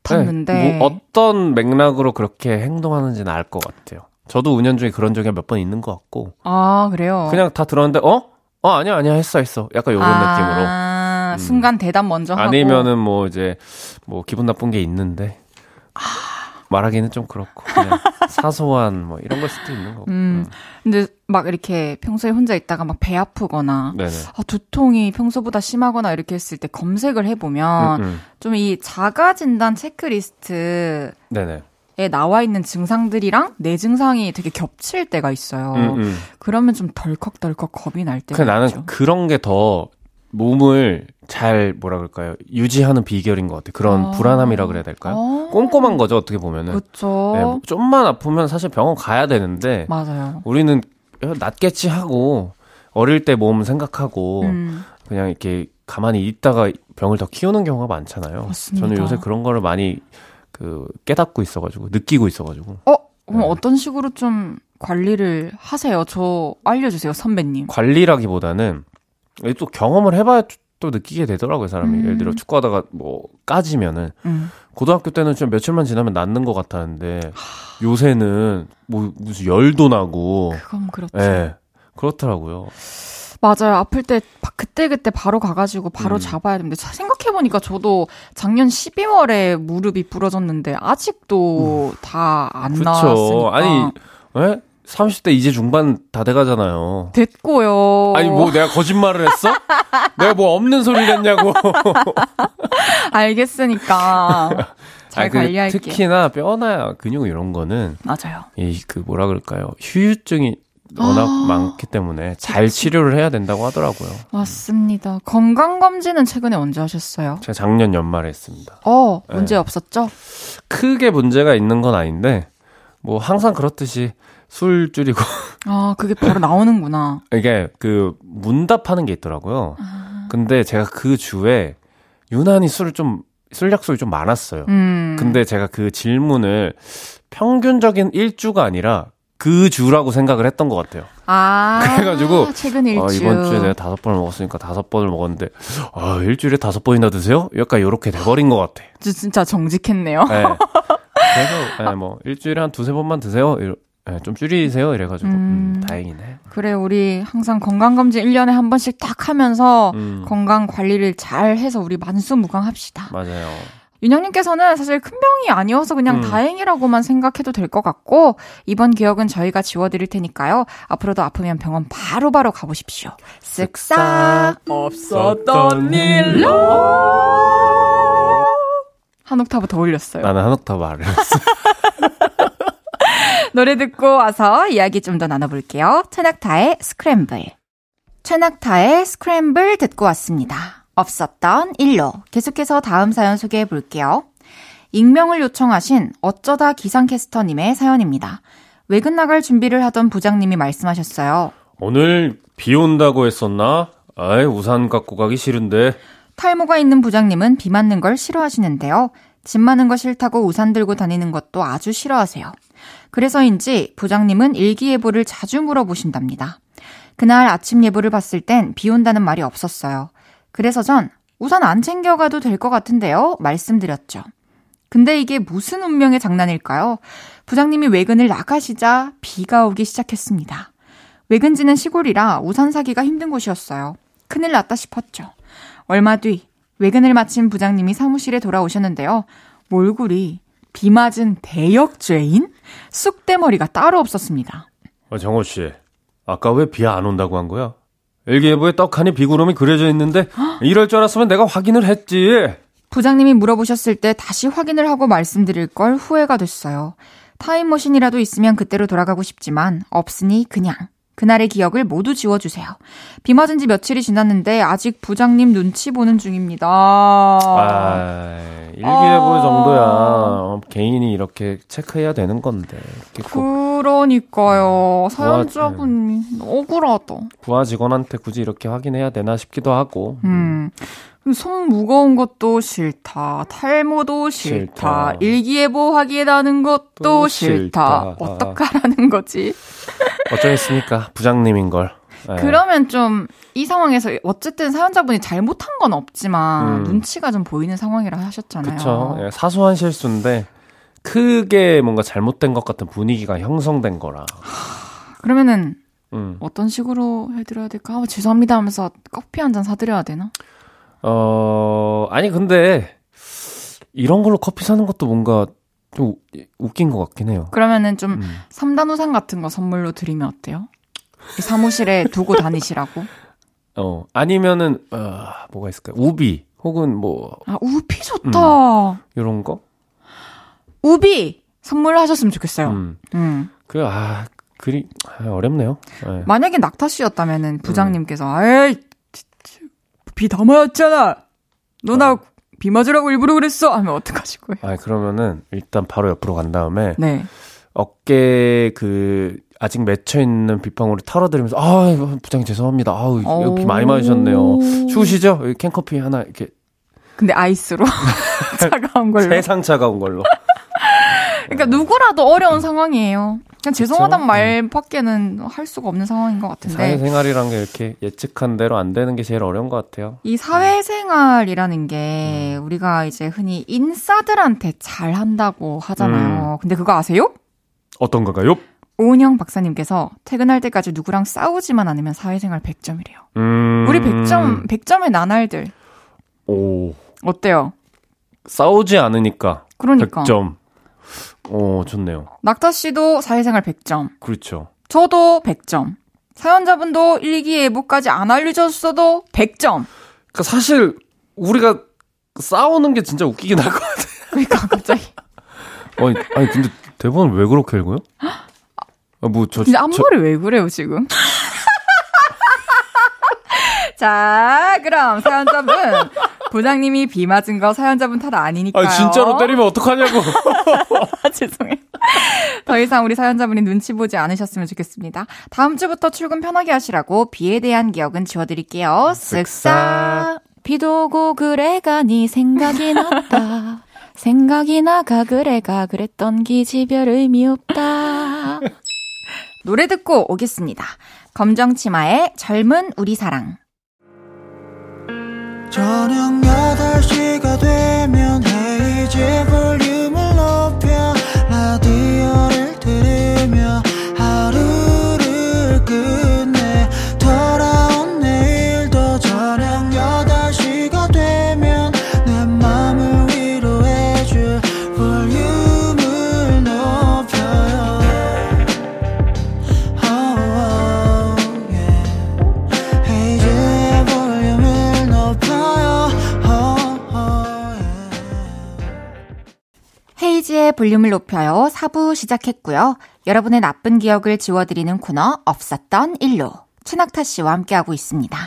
같았는데 네, 뭐 어떤 맥락으로 그렇게 행동하는지는 알 것 같아요. 저도 운연 중에 그런 적이 몇 번 있는 것 같고. 아, 그래요? 그냥 다 들었는데, 어? 어, 아니야, 아니야, 했어, 했어. 약간 요런 아, 느낌으로. 음. 순간 대답 먼저. 아니면은 뭐 이제, 뭐 기분 나쁜 게 있는데. 아. 말하기는 좀 그렇고. 그냥 [laughs] 사소한 뭐 이런 걸 수도 있는 거고. 음. 음. 근데 막 이렇게 평소에 혼자 있다가 막 배 아프거나. 아, 두통이 평소보다 심하거나 이렇게 했을 때 검색을 해보면 음, 음. 좀이 자가 진단 체크리스트. 네네. 에 나와 있는 증상들이랑 내 증상이 되게 겹칠 때가 있어요. 음, 음. 그러면 좀 덜컥덜컥 겁이 날 때가 그 나는 그런 게 더 몸을 잘 뭐라 그럴까요 유지하는 비결인 것 같아요. 그런 아. 불안함이라 그래야 될까요? 아. 꼼꼼한 거죠 어떻게 보면은. 그렇죠. 네, 뭐 좀만 아프면 사실 병원 가야 되는데. 맞아요. 우리는 낫겠지 하고 어릴 때 몸 생각하고 음. 그냥 이렇게 가만히 있다가 병을 더 키우는 경우가 많잖아요. 맞습니다. 저는 요새 그런 거를 많이 그 깨닫고 있어가지고 느끼고 있어가지고. 어 그럼 네. 어떤 식으로 좀 관리를 하세요? 저 알려주세요 선배님. 관리라기보다는 또 경험을 해봐야 또 느끼게 되더라고요 사람이. 음. 예를 들어 축구하다가 뭐 까지면은 음. 고등학교 때는 좀 며칠만 지나면 낫는 것 같았는데 요새는 뭐 무슨 열도 나고. 그건 그렇죠. 네, 그렇더라고요. 맞아요. 아플 때 그때 그때 바로 가가지고 바로 음. 잡아야 되는데 생각해 보니까 저도 작년 12월에 무릎이 부러졌는데 아직도 음. 다안 나왔으니까. 아니, 왜? 30대 이제 중반 다 돼가잖아요. 됐고요. 아니 뭐 내가 거짓말을 했어? [laughs] 내가 뭐 없는 소리를 했냐고. [laughs] 알겠으니까. [laughs] 잘 아니, 관리할게요. 특히나 뼈나 근육 이런 거는 맞아요. 이 그 뭐라 그럴까요? 휴유증이 워낙 아~ 많기 때문에 잘 치료를 해야 된다고 하더라고요. 맞습니다. 건강 검진은 최근에 언제 하셨어요? 제가 작년 연말에 했습니다. 어, 문제 네. 없었죠? 크게 문제가 있는 건 아닌데, 뭐 항상 그렇듯이 술 줄이고. 아, 그게 바로 나오는구나. [laughs] 이게 그 문답하는 게 있더라고요. 아~ 근데 제가 그 주에 유난히 술을 좀, 술 약속이 좀 많았어요. 음. 근데 제가 그 질문을 평균적인 일주가 아니라 그 주라고 생각을 했던 것 같아요. 아. 그래가지고. 최근 일주. 어, 이번 주에 내가 다섯 번을 먹었으니까 다섯 번을 먹었는데, 아, 일주일에 다섯 번이나 드세요? 약간 요렇게 돼버린 것 같아. 진짜 정직했네요. 네. [laughs] 그래서, 네, 뭐, 일주일에 한 두세 번만 드세요? 네, 좀 줄이세요? 이래가지고, 음, 음, 다행이네. 그래, 우리 항상 건강검진 1년에 한 번씩 딱 하면서 음. 건강 관리를 잘 해서 우리 만수무강합시다. 맞아요. 윤영님께서는 사실 큰 병이 아니어서 그냥 음. 다행이라고만 생각해도 될 것 같고, 이번 기억은 저희가 지워드릴 테니까요. 앞으로도 아프면 병원 바로바로 바로 가보십시오. 쓱싹 없었던 일로! 한 옥타브 더 올렸어요. 나는 한 옥타브 아래였어. [laughs] 노래 듣고 와서 이야기 좀 더 나눠볼게요. 최낙타의 스크램블. 최낙타의 스크램블 듣고 왔습니다. 없었던 일로. 계속해서 다음 사연 소개해 볼게요. 익명을 요청하신 어쩌다 기상캐스터님의 사연입니다. 외근 나갈 준비를 하던 부장님이 말씀하셨어요. 오늘 비 온다고 했었나? 아이, 우산 갖고 가기 싫은데. 탈모가 있는 부장님은 비 맞는 걸 싫어하시는데요. 짐 많은 거 싫다고 우산 들고 다니는 것도 아주 싫어하세요. 그래서인지 부장님은 일기예보를 자주 물어보신답니다. 그날 아침 예보를 봤을 땐 비 온다는 말이 없었어요. 그래서 전 우산 안 챙겨가도 될 것 같은데요? 말씀드렸죠. 근데 이게 무슨 운명의 장난일까요? 부장님이 외근을 나가시자 비가 오기 시작했습니다. 외근지는 시골이라 우산 사기가 힘든 곳이었어요. 큰일 났다 싶었죠. 얼마 뒤 외근을 마친 부장님이 사무실에 돌아오셨는데요. 몰골이 비 맞은 대역죄인? 쑥대머리가 따로 없었습니다. 아, 정호 씨, 아까 왜 비 안 온다고 한 거야? 일기예보에 떡하니 비구름이 그려져 있는데 이럴 줄 알았으면 내가 확인을 했지. 부장님이 물어보셨을 때 다시 확인을 하고 말씀드릴 걸 후회가 됐어요. 타임머신이라도 있으면 그때로 돌아가고 싶지만 없으니 그냥 그날의 기억을 모두 지워주세요. 비 맞은 지 며칠이 지났는데 아직 부장님 눈치 보는 중입니다. 아, 일기예보 아. 정도야 어, 개인이 이렇게 체크해야 되는 건데. 그러니까요. 사연자분이 부하, 억울하다. 부하 직원한테 굳이 이렇게 확인해야 되나 싶기도 하고. 음. 손 무거운 것도 싫다. 탈모도 싫다. 싫다. 일기예보 확인하는 것도 싫다. 싫다. 어떡하라는 거지? [laughs] 어쩌겠습니까? 부장님인 걸. 네. 그러면 좀 이 상황에서 어쨌든 사연자분이 잘못한 건 없지만 음. 눈치가 좀 보이는 상황이라 하셨잖아요. 그렇죠. 예, 사소한 실수인데 크게 뭔가 잘못된 것 같은 분위기가 형성된 거라. 그러면은 음. 어떤 식으로 해드려야 될까? 어, 죄송합니다 하면서 커피 한 잔 사드려야 되나? 어, 아니, 근데, 이런 걸로 커피 사는 것도 뭔가 좀 웃긴 것 같긴 해요. 그러면은 좀 음. 3단 우산 같은 거 선물로 드리면 어때요? 사무실에 두고 다니시라고? 어, 아니면은, 어, 뭐가 있을까요? 우비, 혹은 뭐. 아, 우비 좋다. 음, 이런 거? 우비! 선물하셨으면 좋겠어요. 음. 음. 그, 아, 그리, 아, 어렵네요. 네. 만약에 낙타 씨였다면은 부장님께서, 음. 아이, 비다 맞았잖아. 너나 어. 비 맞으라고 일부러 그랬어. 하면 어떡하실 거예요? 아, 그러면은 일단 바로 옆으로 간 다음에 네. 어깨 그 아직 맺혀 있는 빗방울을 털어드리면서 아 부장님 죄송합니다. 아우 비 많이 맞으셨네요. 추우시죠? 캔커피 하나 이렇게. 근데 아이스로 [laughs] 차가운 걸로. 세상 차가운 걸로. 그러니까 누구라도 어려운 상황이에요. 그냥 죄송하단 말밖에는 할 수가 없는 상황인 것 같은데. 사회생활이란 게 이렇게 예측한 대로 안 되는 게 제일 어려운 것 같아요. 이 사회생활이라는 게 음. 우리가 이제 흔히 인싸들한테 잘 한다고 하잖아요. 음. 근데 그거 아세요? 어떤 건가요? 오은영 박사님께서 퇴근할 때까지 누구랑 싸우지만 않으면 사회생활 100점이래요. 음. 우리 100점, 100점의 나날들. 오. 어때요? 싸우지 않으니까. 그러니까. 100점. 어, 좋네요. 낙타 씨도 사회생활 100점. 그렇죠. 저도 100점. 사연자분도 일기예보까지 안 알려줬어도 100점. 그러니까 사실 우리가 싸우는 게 진짜 웃기긴 할 것 같아요. 그러니까 갑자기. [laughs] 아니, 아니 근데 대본을 왜 그렇게 읽어요? 아, 뭐 저. 근데 앞머리 저... 왜 그래요 지금? [laughs] 자, 그럼 사연자분 부장님이 비 맞은 거 사연자분 탓 아니니까요. 아, 진짜로 때리면 어떡하냐고. [laughs] 죄송해요. 더 이상 우리 사연자분이 눈치 보지 않으셨으면 좋겠습니다. 다음 주부터 출근 편하게 하시라고 비에 대한 기억은 지워드릴게요. 쓱싹. 비도 오고 그래가 네 생각이 났다. [laughs] 생각이 나가 그래가 그랬던 기지별 의미 없다. [laughs] 노래 듣고 오겠습니다. 검정치마의 젊은 우리 사랑. 저녁 8시가 되면 헤이즈 볼륨 볼륨을 높여요. 4부 시작했고요. 여러분의 나쁜 기억을 지워드리는 코너 없었던 일로 최낙타 씨와 함께하고 있습니다.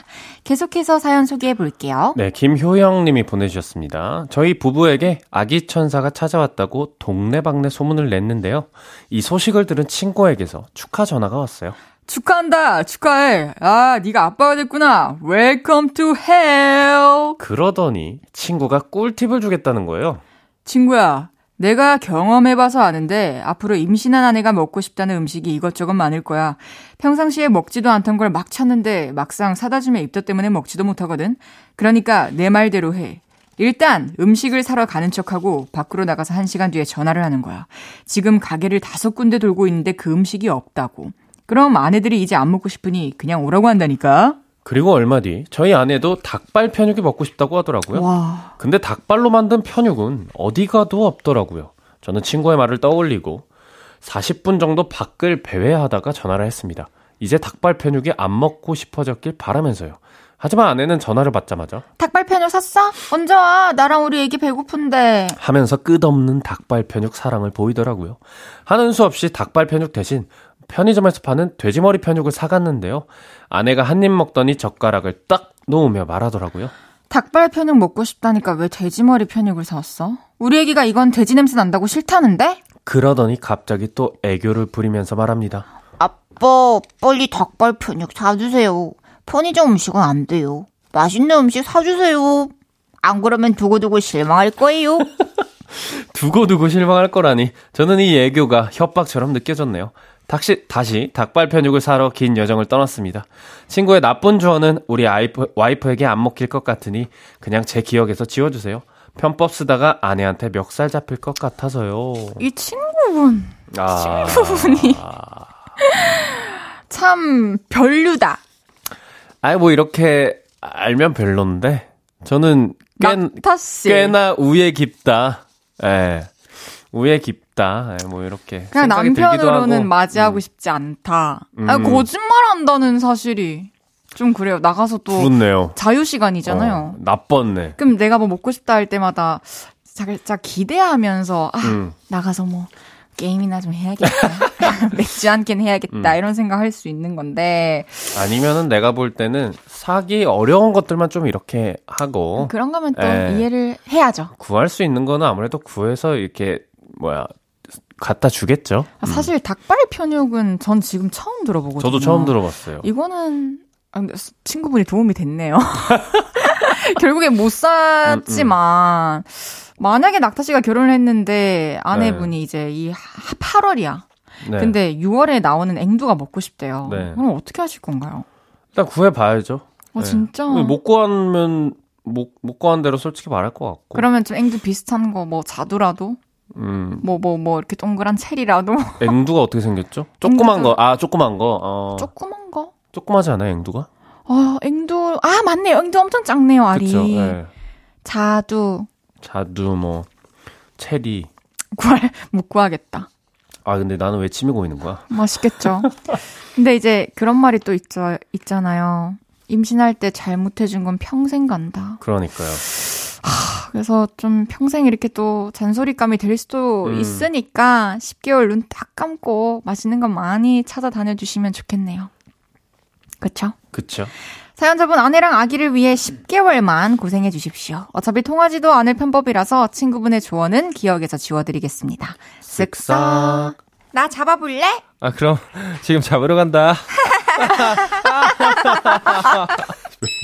계속해서 사연 소개해 볼게요. 네, 김효영 님이 보내주셨습니다. 저희 부부에게 아기 천사가 찾아왔다고 동네방네 소문을 냈는데요. 이 소식을 들은 친구에게서 축하 전화가 왔어요. 축하한다. 축하해. 아, 네가 아빠가 됐구나. Welcome to hell. 그러더니 친구가 꿀팁을 주겠다는 거예요. 친구야, 내가 경험해봐서 아는데 앞으로 임신한 아내가 먹고 싶다는 음식이 이것저것 많을 거야. 평상시에 먹지도 않던 걸 막 찾는데 막상 사다 주면 입덧 때문에 먹지도 못하거든. 그러니까 내 말대로 해. 일단 음식을 사러 가는 척하고 밖으로 나가서 한 시간 뒤에 전화를 하는 거야. 지금 가게를 다섯 군데 돌고 있는데 그 음식이 없다고. 그럼 아내들이 이제 안 먹고 싶으니 그냥 오라고 한다니까. 그리고 얼마 뒤 저희 아내도 닭발 편육이 먹고 싶다고 하더라고요. 와. 근데 닭발로 만든 편육은 어디 가도 없더라고요. 저는 친구의 말을 떠올리고 40분 정도 밖을 배회하다가 전화를 했습니다. 이제 닭발 편육이 안 먹고 싶어졌길 바라면서요. 하지만 아내는 전화를 받자마자 닭발 편육 샀어? 언제 와? 나랑 우리 애기 배고픈데. 하면서 끝없는 닭발 편육 사랑을 보이더라고요. 하는 수 없이 닭발 편육 대신 편의점에서 파는 돼지머리 편육을 사갔는데요. 아내가 한 입 먹더니 젓가락을 딱 놓으며 말하더라고요. 닭발 편육 먹고 싶다니까 왜 돼지머리 편육을 사왔어? 우리 애기가 이건 돼지 냄새 난다고 싫다는데? 그러더니 갑자기 또 애교를 부리면서 말합니다. 아빠, 빨리 닭발 편육 사주세요. 편의점 음식은 안 돼요. 맛있는 음식 사주세요. 안 그러면 두고두고 실망할 거예요. [laughs] 두고두고 실망할 거라니 저는 이 애교가 협박처럼 느껴졌네요. 다시, 다시 닭발 편육을 사러 긴 여정을 떠났습니다. 친구의 나쁜 조언은 우리 아이프, 와이프에게 안 먹힐 것 같으니 그냥 제 기억에서 지워주세요. 편법 쓰다가 아내한테 멱살 잡힐 것 같아서요. 이 친구분. 아, 친구분이. [laughs] 참, 별류다. 아이, 뭐 이렇게 알면 별론데 저는 꽤. 꽤나 우애 깊다. 예. 우애 깊다. 예, 뭐 이렇게. 그냥 남편으로는 하고. 맞이하고 음, 싶지 않다. 음. 아, 거짓말 한다는 사실이 좀 그래요. 나가서 또 그렇네요. 자유 시간이잖아요. 어, 나빴네. 그럼 내가 뭐 먹고 싶다 할 때마다 살짝 기대하면서 아, 음. 나가서 뭐 게임이나 좀 해야겠다. [laughs] 맥주 한 캔 해야겠다. 음. 이런 생각 할 수 있는 건데 아니면은 내가 볼 때는 사기 어려운 것들만 좀 이렇게 하고 그런 거면 또 예. 이해를 해야죠. 구할 수 있는 거는 아무래도 구해서 이렇게 뭐야 갖다 주겠죠. 아, 사실 닭발 편육은 전 지금 처음 들어보거든요. 저도 처음 들어봤어요. 이거는 아, 친구분이 도움이 됐네요. [laughs] 결국엔 못 샀지만 만약에 낙타 씨가 결혼을 했는데 아내분이 이제 이 8월이야. 네. 근데 6월에 나오는 앵두가 먹고 싶대요. 네. 그럼 어떻게 하실 건가요? 일단 구해 봐야죠. 아 진짜. 못 구하면 못, 못 구한 대로 솔직히 말할 것 같고. 그러면 좀 앵두 비슷한 거 뭐 자두라도 음. 뭐 뭐 뭐 이렇게 동그란 체리라도 [laughs] 앵두가 어떻게 생겼죠? 조그만 앵두도- 거. 아, 조그만 거. 어. 조그만 거. 조그마지 않아요, 앵두가? 아 앵두 아 맞네요. 앵두 엄청 작네요 알이. 그쵸. 예. 자두 자두 뭐 체리. 구할 못 구하겠다. 아, 근데 나는 왜 침이 고이는 거야? 맛있겠죠. 근데 이제 그런 말이 또 있죠, 있잖아요. 임신할 때 잘못해준 건 평생 간다. 그러니까요. 그래서 좀 평생 이렇게 또 잔소리감이 될 수도 음. 있으니까 10개월 눈 딱 감고 맛있는 거 많이 찾아다녀 주시면 좋겠네요. 그쵸? 그쵸? 사연자분 아내랑 아기를 위해 10개월만 고생해 주십시오. 어차피 통하지도 않을 편법이라서 친구분의 조언은 기억에서 지워드리겠습니다. 쓱싹. 나 잡아볼래? 아, 그럼 지금 잡으러 간다. [laughs]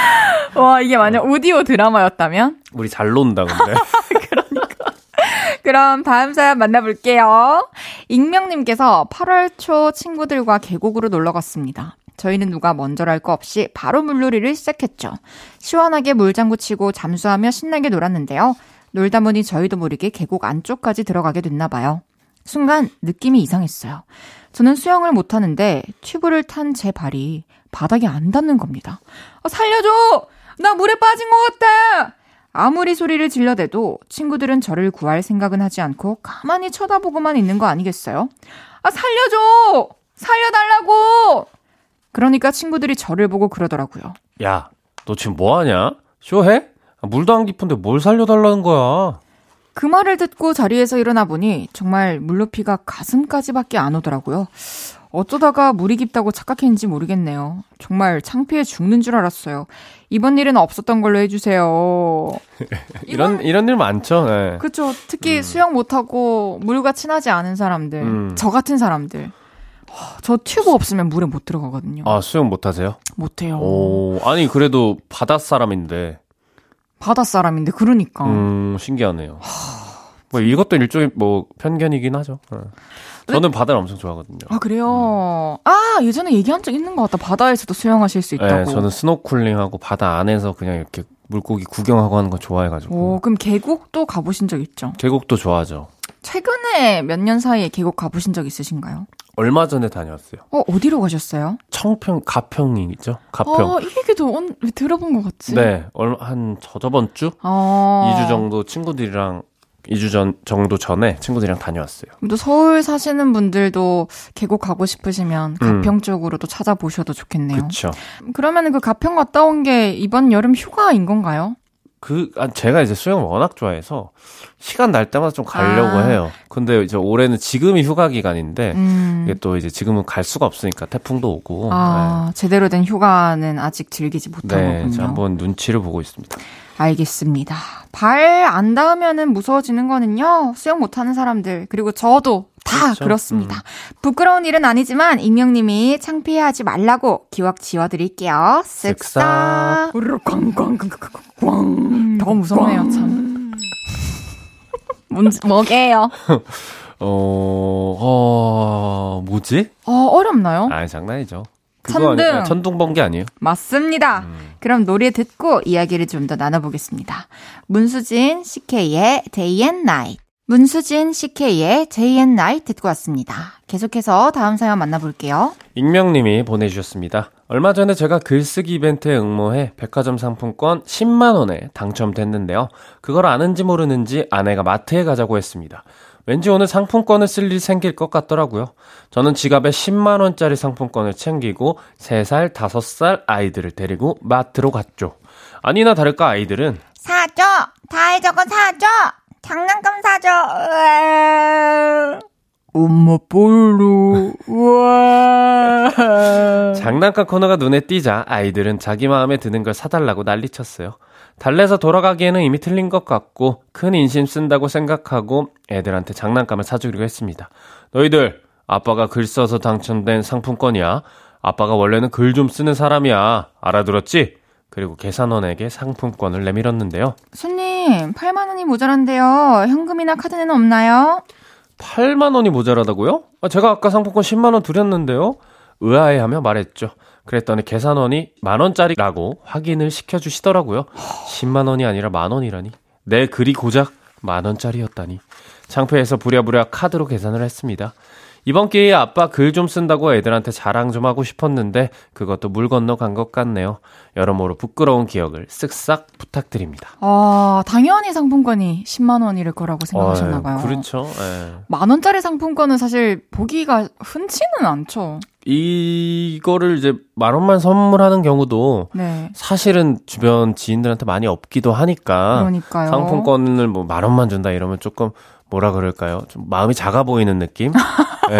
[laughs] 와, 이게 만약 오디오 드라마였다면? 우리 잘 논다, 근데. [laughs] 그럼 다음 사연 만나볼게요. 익명님께서 8월 초 친구들과 계곡으로 놀러 갔습니다. 저희는 누가 먼저랄 거 없이 바로 물놀이를 시작했죠. 시원하게 물장구 치고 잠수하며 신나게 놀았는데요. 놀다 보니 저희도 모르게 계곡 안쪽까지 들어가게 됐나 봐요. 순간 느낌이 이상했어요. 저는 수영을 못하는데 튜브를 탄 제 발이 바닥에 안 닿는 겁니다. 아, 살려줘! 나 물에 빠진 것 같아! 아무리 소리를 질러대도 친구들은 저를 구할 생각은 하지 않고 가만히 쳐다보고만 있는 거 아니겠어요? 아, 살려줘! 살려달라고! 그러니까 친구들이 저를 보고 그러더라고요. 야, 너 지금 뭐 하냐? 쇼해? 아, 물도 안 깊은데 뭘 살려달라는 거야? 그 말을 듣고 자리에서 일어나 보니 정말 물높이가 가슴까지밖에 안 오더라고요. 어쩌다가 물이 깊다고 착각했는지 모르겠네요. 정말 창피해 죽는 줄 알았어요. 이번 일은 없었던 걸로 해주세요. [laughs] 이런 이런 일 많죠. 네. 그쵸. 특히 수영 못하고 물과 친하지 않은 사람들, 음. 저 같은 사람들. 하, 저 튜브 없으면 물에 못 들어가거든요. 아 수영 못 하세요? 못해요. 오 아니 그래도 바다 사람인데 바다 사람인데 그러니까. 음 신기하네요. 뭐 이것도 일종의 뭐 편견이긴 하죠. 네. 저는 바다를 엄청 좋아하거든요. 아 그래요. 아 예전에 얘기한 적 있는 것 같다. 바다에서도 수영하실 수 있다고. 네, 저는 스노클링하고 바다 안에서 그냥 이렇게 물고기 구경하고 하는 거 좋아해가지고 오 그럼 계곡도 가보신 적 있죠? 계곡도 좋아하죠. 최근에 몇 년 사이에 계곡 가보신 적 있으신가요? 얼마 전에 다녀왔어요. 어 어디로 가셨어요? 청평 가평이 있죠? 가평. 어이 얘기도 온, 왜 들어본 것 같지? 네, 얼마 한 저 저번 주 어. 2주 정도 친구들이랑 2주 전 정도 전에 친구들이랑 다녀왔어요. 또 서울 사시는 분들도 계곡 가고 싶으시면 음. 가평 쪽으로도 찾아보셔도 좋겠네요. 그렇죠. 그러면 그 가평 갔다 온 게 이번 여름 휴가인 건가요? 그 아, 제가 이제 수영을 워낙 좋아해서 시간 날 때마다 좀 가려고 아. 해요. 근데 이제 올해는 지금이 휴가 기간인데 음. 이게 또 이제 지금은 갈 수가 없으니까 태풍도 오고. 아, 제대로 된 휴가는 아직 즐기지 네, 못한 네, 거군요. 한번 눈치를 보고 있습니다. 알겠습니다. 발 안 닿으면은 무서워지는 거는요. 수영 못하는 사람들 그리고 저도 다 그렇죠. 그렇습니다 부끄러운 일은 아니지만 익명님이 창피해하지 말라고 기억 지워드릴게요. 쓱싹. 우르르 꽝꽝꽝꽝꽝. 더 무섭네요 참. [laughs] 뭔지 뭐게요? [laughs] 어, 어, 뭐지? 어 어렵나요? 아, 장난이죠. 천둥. 아니, 아, 천둥 번개 아니에요? 맞습니다. 그럼 노래 듣고 이야기를 좀 더 나눠보겠습니다. 문수진 CK의 Day and Night. 문수진 CK의 and Night 듣고 왔습니다. 계속해서 다음 사연 만나볼게요. 익명님이 보내주셨습니다. 얼마 전에 제가 글쓰기 이벤트에 응모해 백화점 상품권 10만원에 당첨됐는데요. 그걸 아는지 모르는지 아내가 마트에 가자고 했습니다. 왠지 오늘 상품권을 쓸 일이 생길 것 같더라고요. 저는 지갑에 10만원짜리 상품권을 챙기고 3살, 5살 아이들을 데리고 마트로 갔죠. 아니나 다를까 아이들은 사줘. 다해 저거 사줘. 장난감 사줘. 으아. 엄마 볼로, 와. 장난감 코너가 눈에 띄자 아이들은 자기 마음에 드는 걸 사달라고 난리쳤어요. 달래서 돌아가기에는 이미 틀린 것 같고 큰 인심 쓴다고 생각하고 애들한테 장난감을 사주기로 했습니다. 너희들 아빠가 글 써서 당첨된 상품권이야. 아빠가 원래는 글 좀 쓰는 사람이야. 알아들었지? 그리고 계산원에게 상품권을 내밀었는데요. 손님, 8만 원이 모자란데요. 현금이나 카드는 없나요? 8만 원이 모자라다고요? 아, 제가 아까 상품권 10만 원 드렸는데요. 의아해하며 말했죠. 그랬더니 계산원이 만 원짜리라고 확인을 시켜주시더라고요. 10만 원이 아니라 만 원이라니. 내 글이 고작 만 원짜리였다니. 창피해서 부랴부랴 카드로 계산을 했습니다. 이번 기회에 아빠 글 좀 쓴다고 애들한테 자랑 좀 하고 싶었는데 그것도 물 건너 간 것 같네요. 여러모로 부끄러운 기억을 쓱싹 부탁드립니다. 아, 당연히 상품권이 10만 원일 거라고 생각하셨나 봐요. 어이, 그렇죠. 예. 만원짜리 상품권은 사실 보기가 흔치는 않죠. 이거를 이제 만 원만 선물하는 경우도 네. 사실은 주변 지인들한테 많이 없기도 하니까 그러니까요. 상품권을 뭐 만 원만 준다 이러면 조금 뭐라 그럴까요? 좀 마음이 작아 보이는 느낌? [laughs] 네.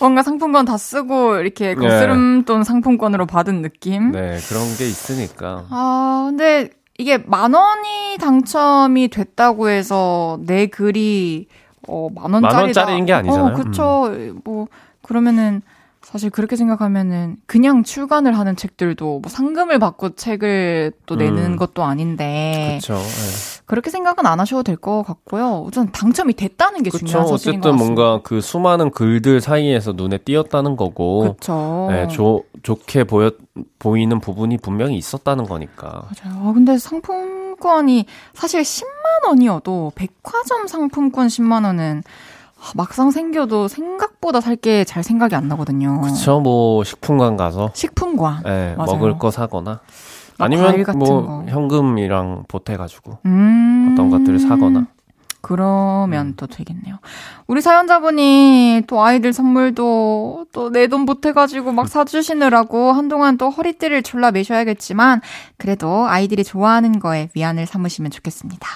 뭔가 상품권 다 쓰고 이렇게 거스름돈 상품권으로 받은 느낌? 네, 그런 게 있으니까. 아, 근데 이게 만 원이 당첨이 됐다고 해서 내 글이 어, 만 원짜리다. 만 원짜리인 게 아니잖아요. 음. 어, 그쵸. 뭐 그러면은 사실 그렇게 생각하면은 그냥 출간을 하는 책들도 뭐 상금을 받고 책을 또 내는 음. 것도 아닌데 그렇죠. 네. 그렇게 생각은 안 하셔도 될 것 같고요. 우선 당첨이 됐다는 게 그렇죠. 중요한 사실인 것 어쨌든. 뭔가 그 수많은 글들 사이에서 눈에 띄었다는 거고 그렇죠. 네, 좋 좋게 보여 보이는 부분이 분명히 있었다는 거니까. 맞아요. 아, 근데 상품권이 사실 10만 원이어도 백화점 상품권 10만 원은 아, 막상 생겨도 생각보다 살 게 잘 생각이 안 나거든요. 그렇죠. 뭐 식품관 가서 식품관. 네. 먹을 거 사거나 뭐 아니면 뭐 거. 현금이랑 보태 가지고 음. 어떤 것들을 사거나. 그러면 음. 또 되겠네요. 우리 사연자분이 또 아이들 선물도 또 내 돈 보태가지고 막 사주시느라고 한동안 또 허리띠를 졸라 매셔야겠지만 그래도 아이들이 좋아하는 거에 위안을 삼으시면 좋겠습니다.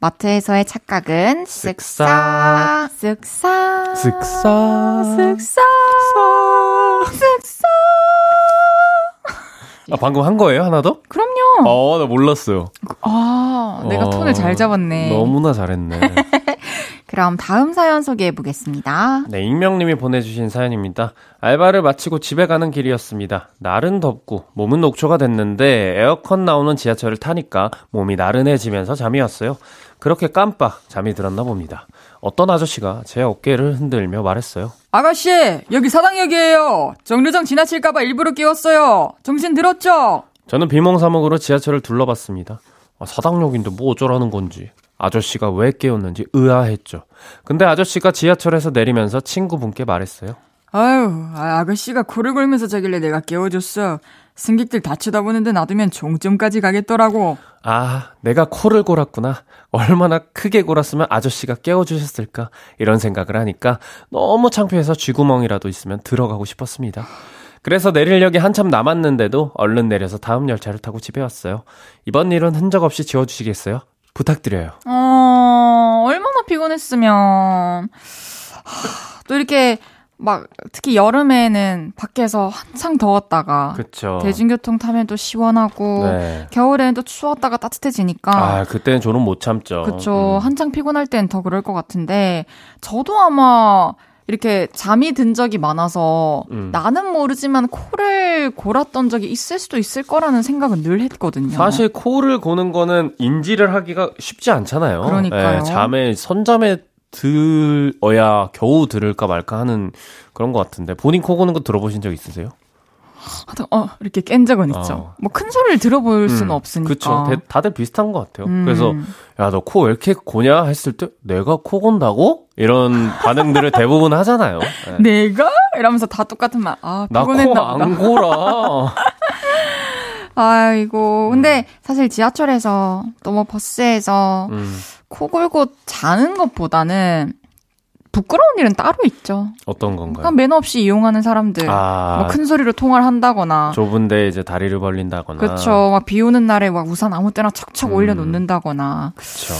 마트에서의 착각은 쓱싹, 쓱싹, 쓱싹, 쓱싹, 쓱싹. 아, 방금 한 거예요? 하나 더? 그럼요. 어, 나 몰랐어요. 아, 내가 어, 톤을 잘 잡았네. 너무나 잘했네. [laughs] 그럼 다음 사연 소개해 보겠습니다. 네, 익명님이 보내주신 사연입니다. 알바를 마치고 집에 가는 길이었습니다. 날은 덥고 몸은 녹초가 됐는데 에어컨 나오는 지하철을 타니까 몸이 나른해지면서 잠이 왔어요. 그렇게 깜빡 잠이 들었나 봅니다. 어떤 아저씨가 제 어깨를 흔들며 말했어요. 아가씨, 여기 사당역이에요. 정류장 지나칠까봐 일부러 깨웠어요. 정신 들었죠? 저는 비몽사몽으로 지하철을 둘러봤습니다. 아, 사당역인데 뭐 어쩌라는 건지. 아저씨가 왜 깨웠는지 의아했죠. 근데 아저씨가 지하철에서 내리면서 친구분께 말했어요. 아유, 아, 아가씨가 코를 골면서 자길래 내가 깨워줬어. 승객들 다 쳐다보는데 놔두면 종점까지 가겠더라고. 아, 내가 코를 골았구나. 얼마나 크게 골았으면 아저씨가 깨워주셨을까. 이런 생각을 하니까 너무 창피해서 쥐구멍이라도 있으면 들어가고 싶었습니다. 그래서 내리려기 한참 남았는데도 얼른 내려서 다음 열차를 타고 집에 왔어요. 이번 일은 흔적 없이 지워주시겠어요? 부탁드려요. 어, 얼마나 피곤했으면. 또 이렇게 막 특히 여름에는 밖에서 한창 더웠다가 그쵸. 대중교통 타면 또 시원하고 네. 겨울에는 또 추웠다가 따뜻해지니까 아 그때는 저는 못 참죠. 그쵸 음. 한창 피곤할 땐 더 그럴 것 같은데 저도 아마 이렇게 잠이 든 적이 많아서 음. 나는 모르지만 코를 골았던 적이 있을 수도 있을 거라는 생각은 늘 했거든요. 사실 코를 고는 거는 인지를 하기가 쉽지 않잖아요. 그러니까요. 네, 잠에 선잠에 들어야 겨우 들을까 말까 하는 그런 것 같은데 본인 코 고는 거 들어보신 적 있으세요? 어, 이렇게 깬 적은 있죠. 어. 뭐큰 소리를 들어볼 음, 수는 없으니까. 그렇죠. 다들 비슷한 것 같아요. 음. 그래서 야 너 코 왜 이렇게 고냐 했을 때 내가 코 곤다고 이런 반응들을 대부분 하잖아요. 네. 내가 이러면서 다 똑같은 말. 아 피곤했나 나코 안 고라. [laughs] 아이고 근데 음. 사실 지하철에서 또 뭐 버스에서 음. 코 골고 자는 것보다는 부끄러운 일은 따로 있죠. 어떤 건가요? 그러니까 매너 없이 이용하는 사람들. 아, 뭐큰 소리로 통화를 한다거나. 좁은데 이제 다리를 벌린다거나. 그렇죠. 막 비 오는 날에 막 우산 아무 때나 척척 음. 올려놓는다거나. 그렇죠.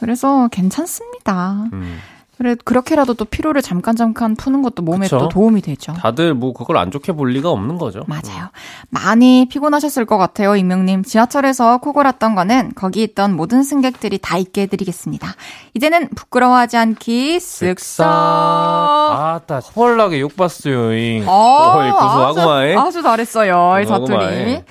그래서 괜찮습니다. 음. 그래 그렇게라도 또 피로를 잠깐 잠깐 푸는 것도 몸에 그쵸? 또 도움이 되죠. 다들 뭐 그걸 안 좋게 볼 리가 없는 거죠. 맞아요. 많이 피곤하셨을 것 같아요, 익명님. 지하철에서 코 골았던 거는 거기 있던 모든 승객들이 다 있게 해드리겠습니다. 이제는 부끄러워하지 않기 쓱싹. 아따 헐나게 욕 봤어요. 어, 구수하구만. 아주, 아주 잘했어요, 이 사투리.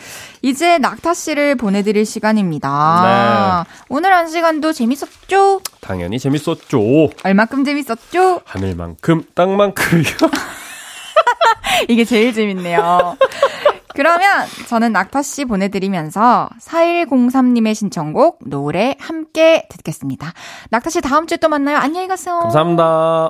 이제 낙타 씨를 보내드릴 시간입니다. 네. 오늘 한 시간도 재밌었죠? 당연히 재밌었죠. 얼마큼 재밌었죠? 하늘만큼 땅만큼요. [laughs] 이게 제일 재밌네요. 그러면 저는 낙타 씨 보내드리면서 4103님의 신청곡 노래 함께 듣겠습니다. 낙타 씨 다음 주에 또 만나요. 안녕히 가세요. 감사합니다.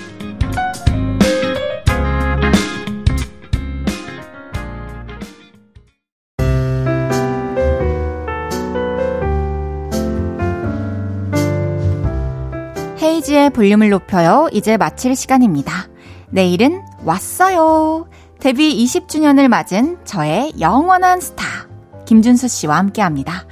헤이지의 볼륨을 높여요. 이제 마칠 시간입니다. 내일은 왔어요. 데뷔 20주년을 맞은 저의 영원한 스타 김준수 씨와 함께 합니다.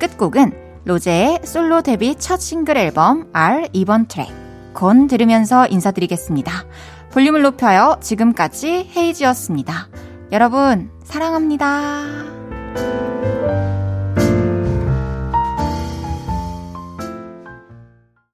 끝곡은 로제의 솔로 데뷔 첫 싱글 앨범 R 2번 트랙 곤 들으면서 인사드리겠습니다. 볼륨을 높여요. 지금까지 헤이지였습니다. 여러분 사랑합니다.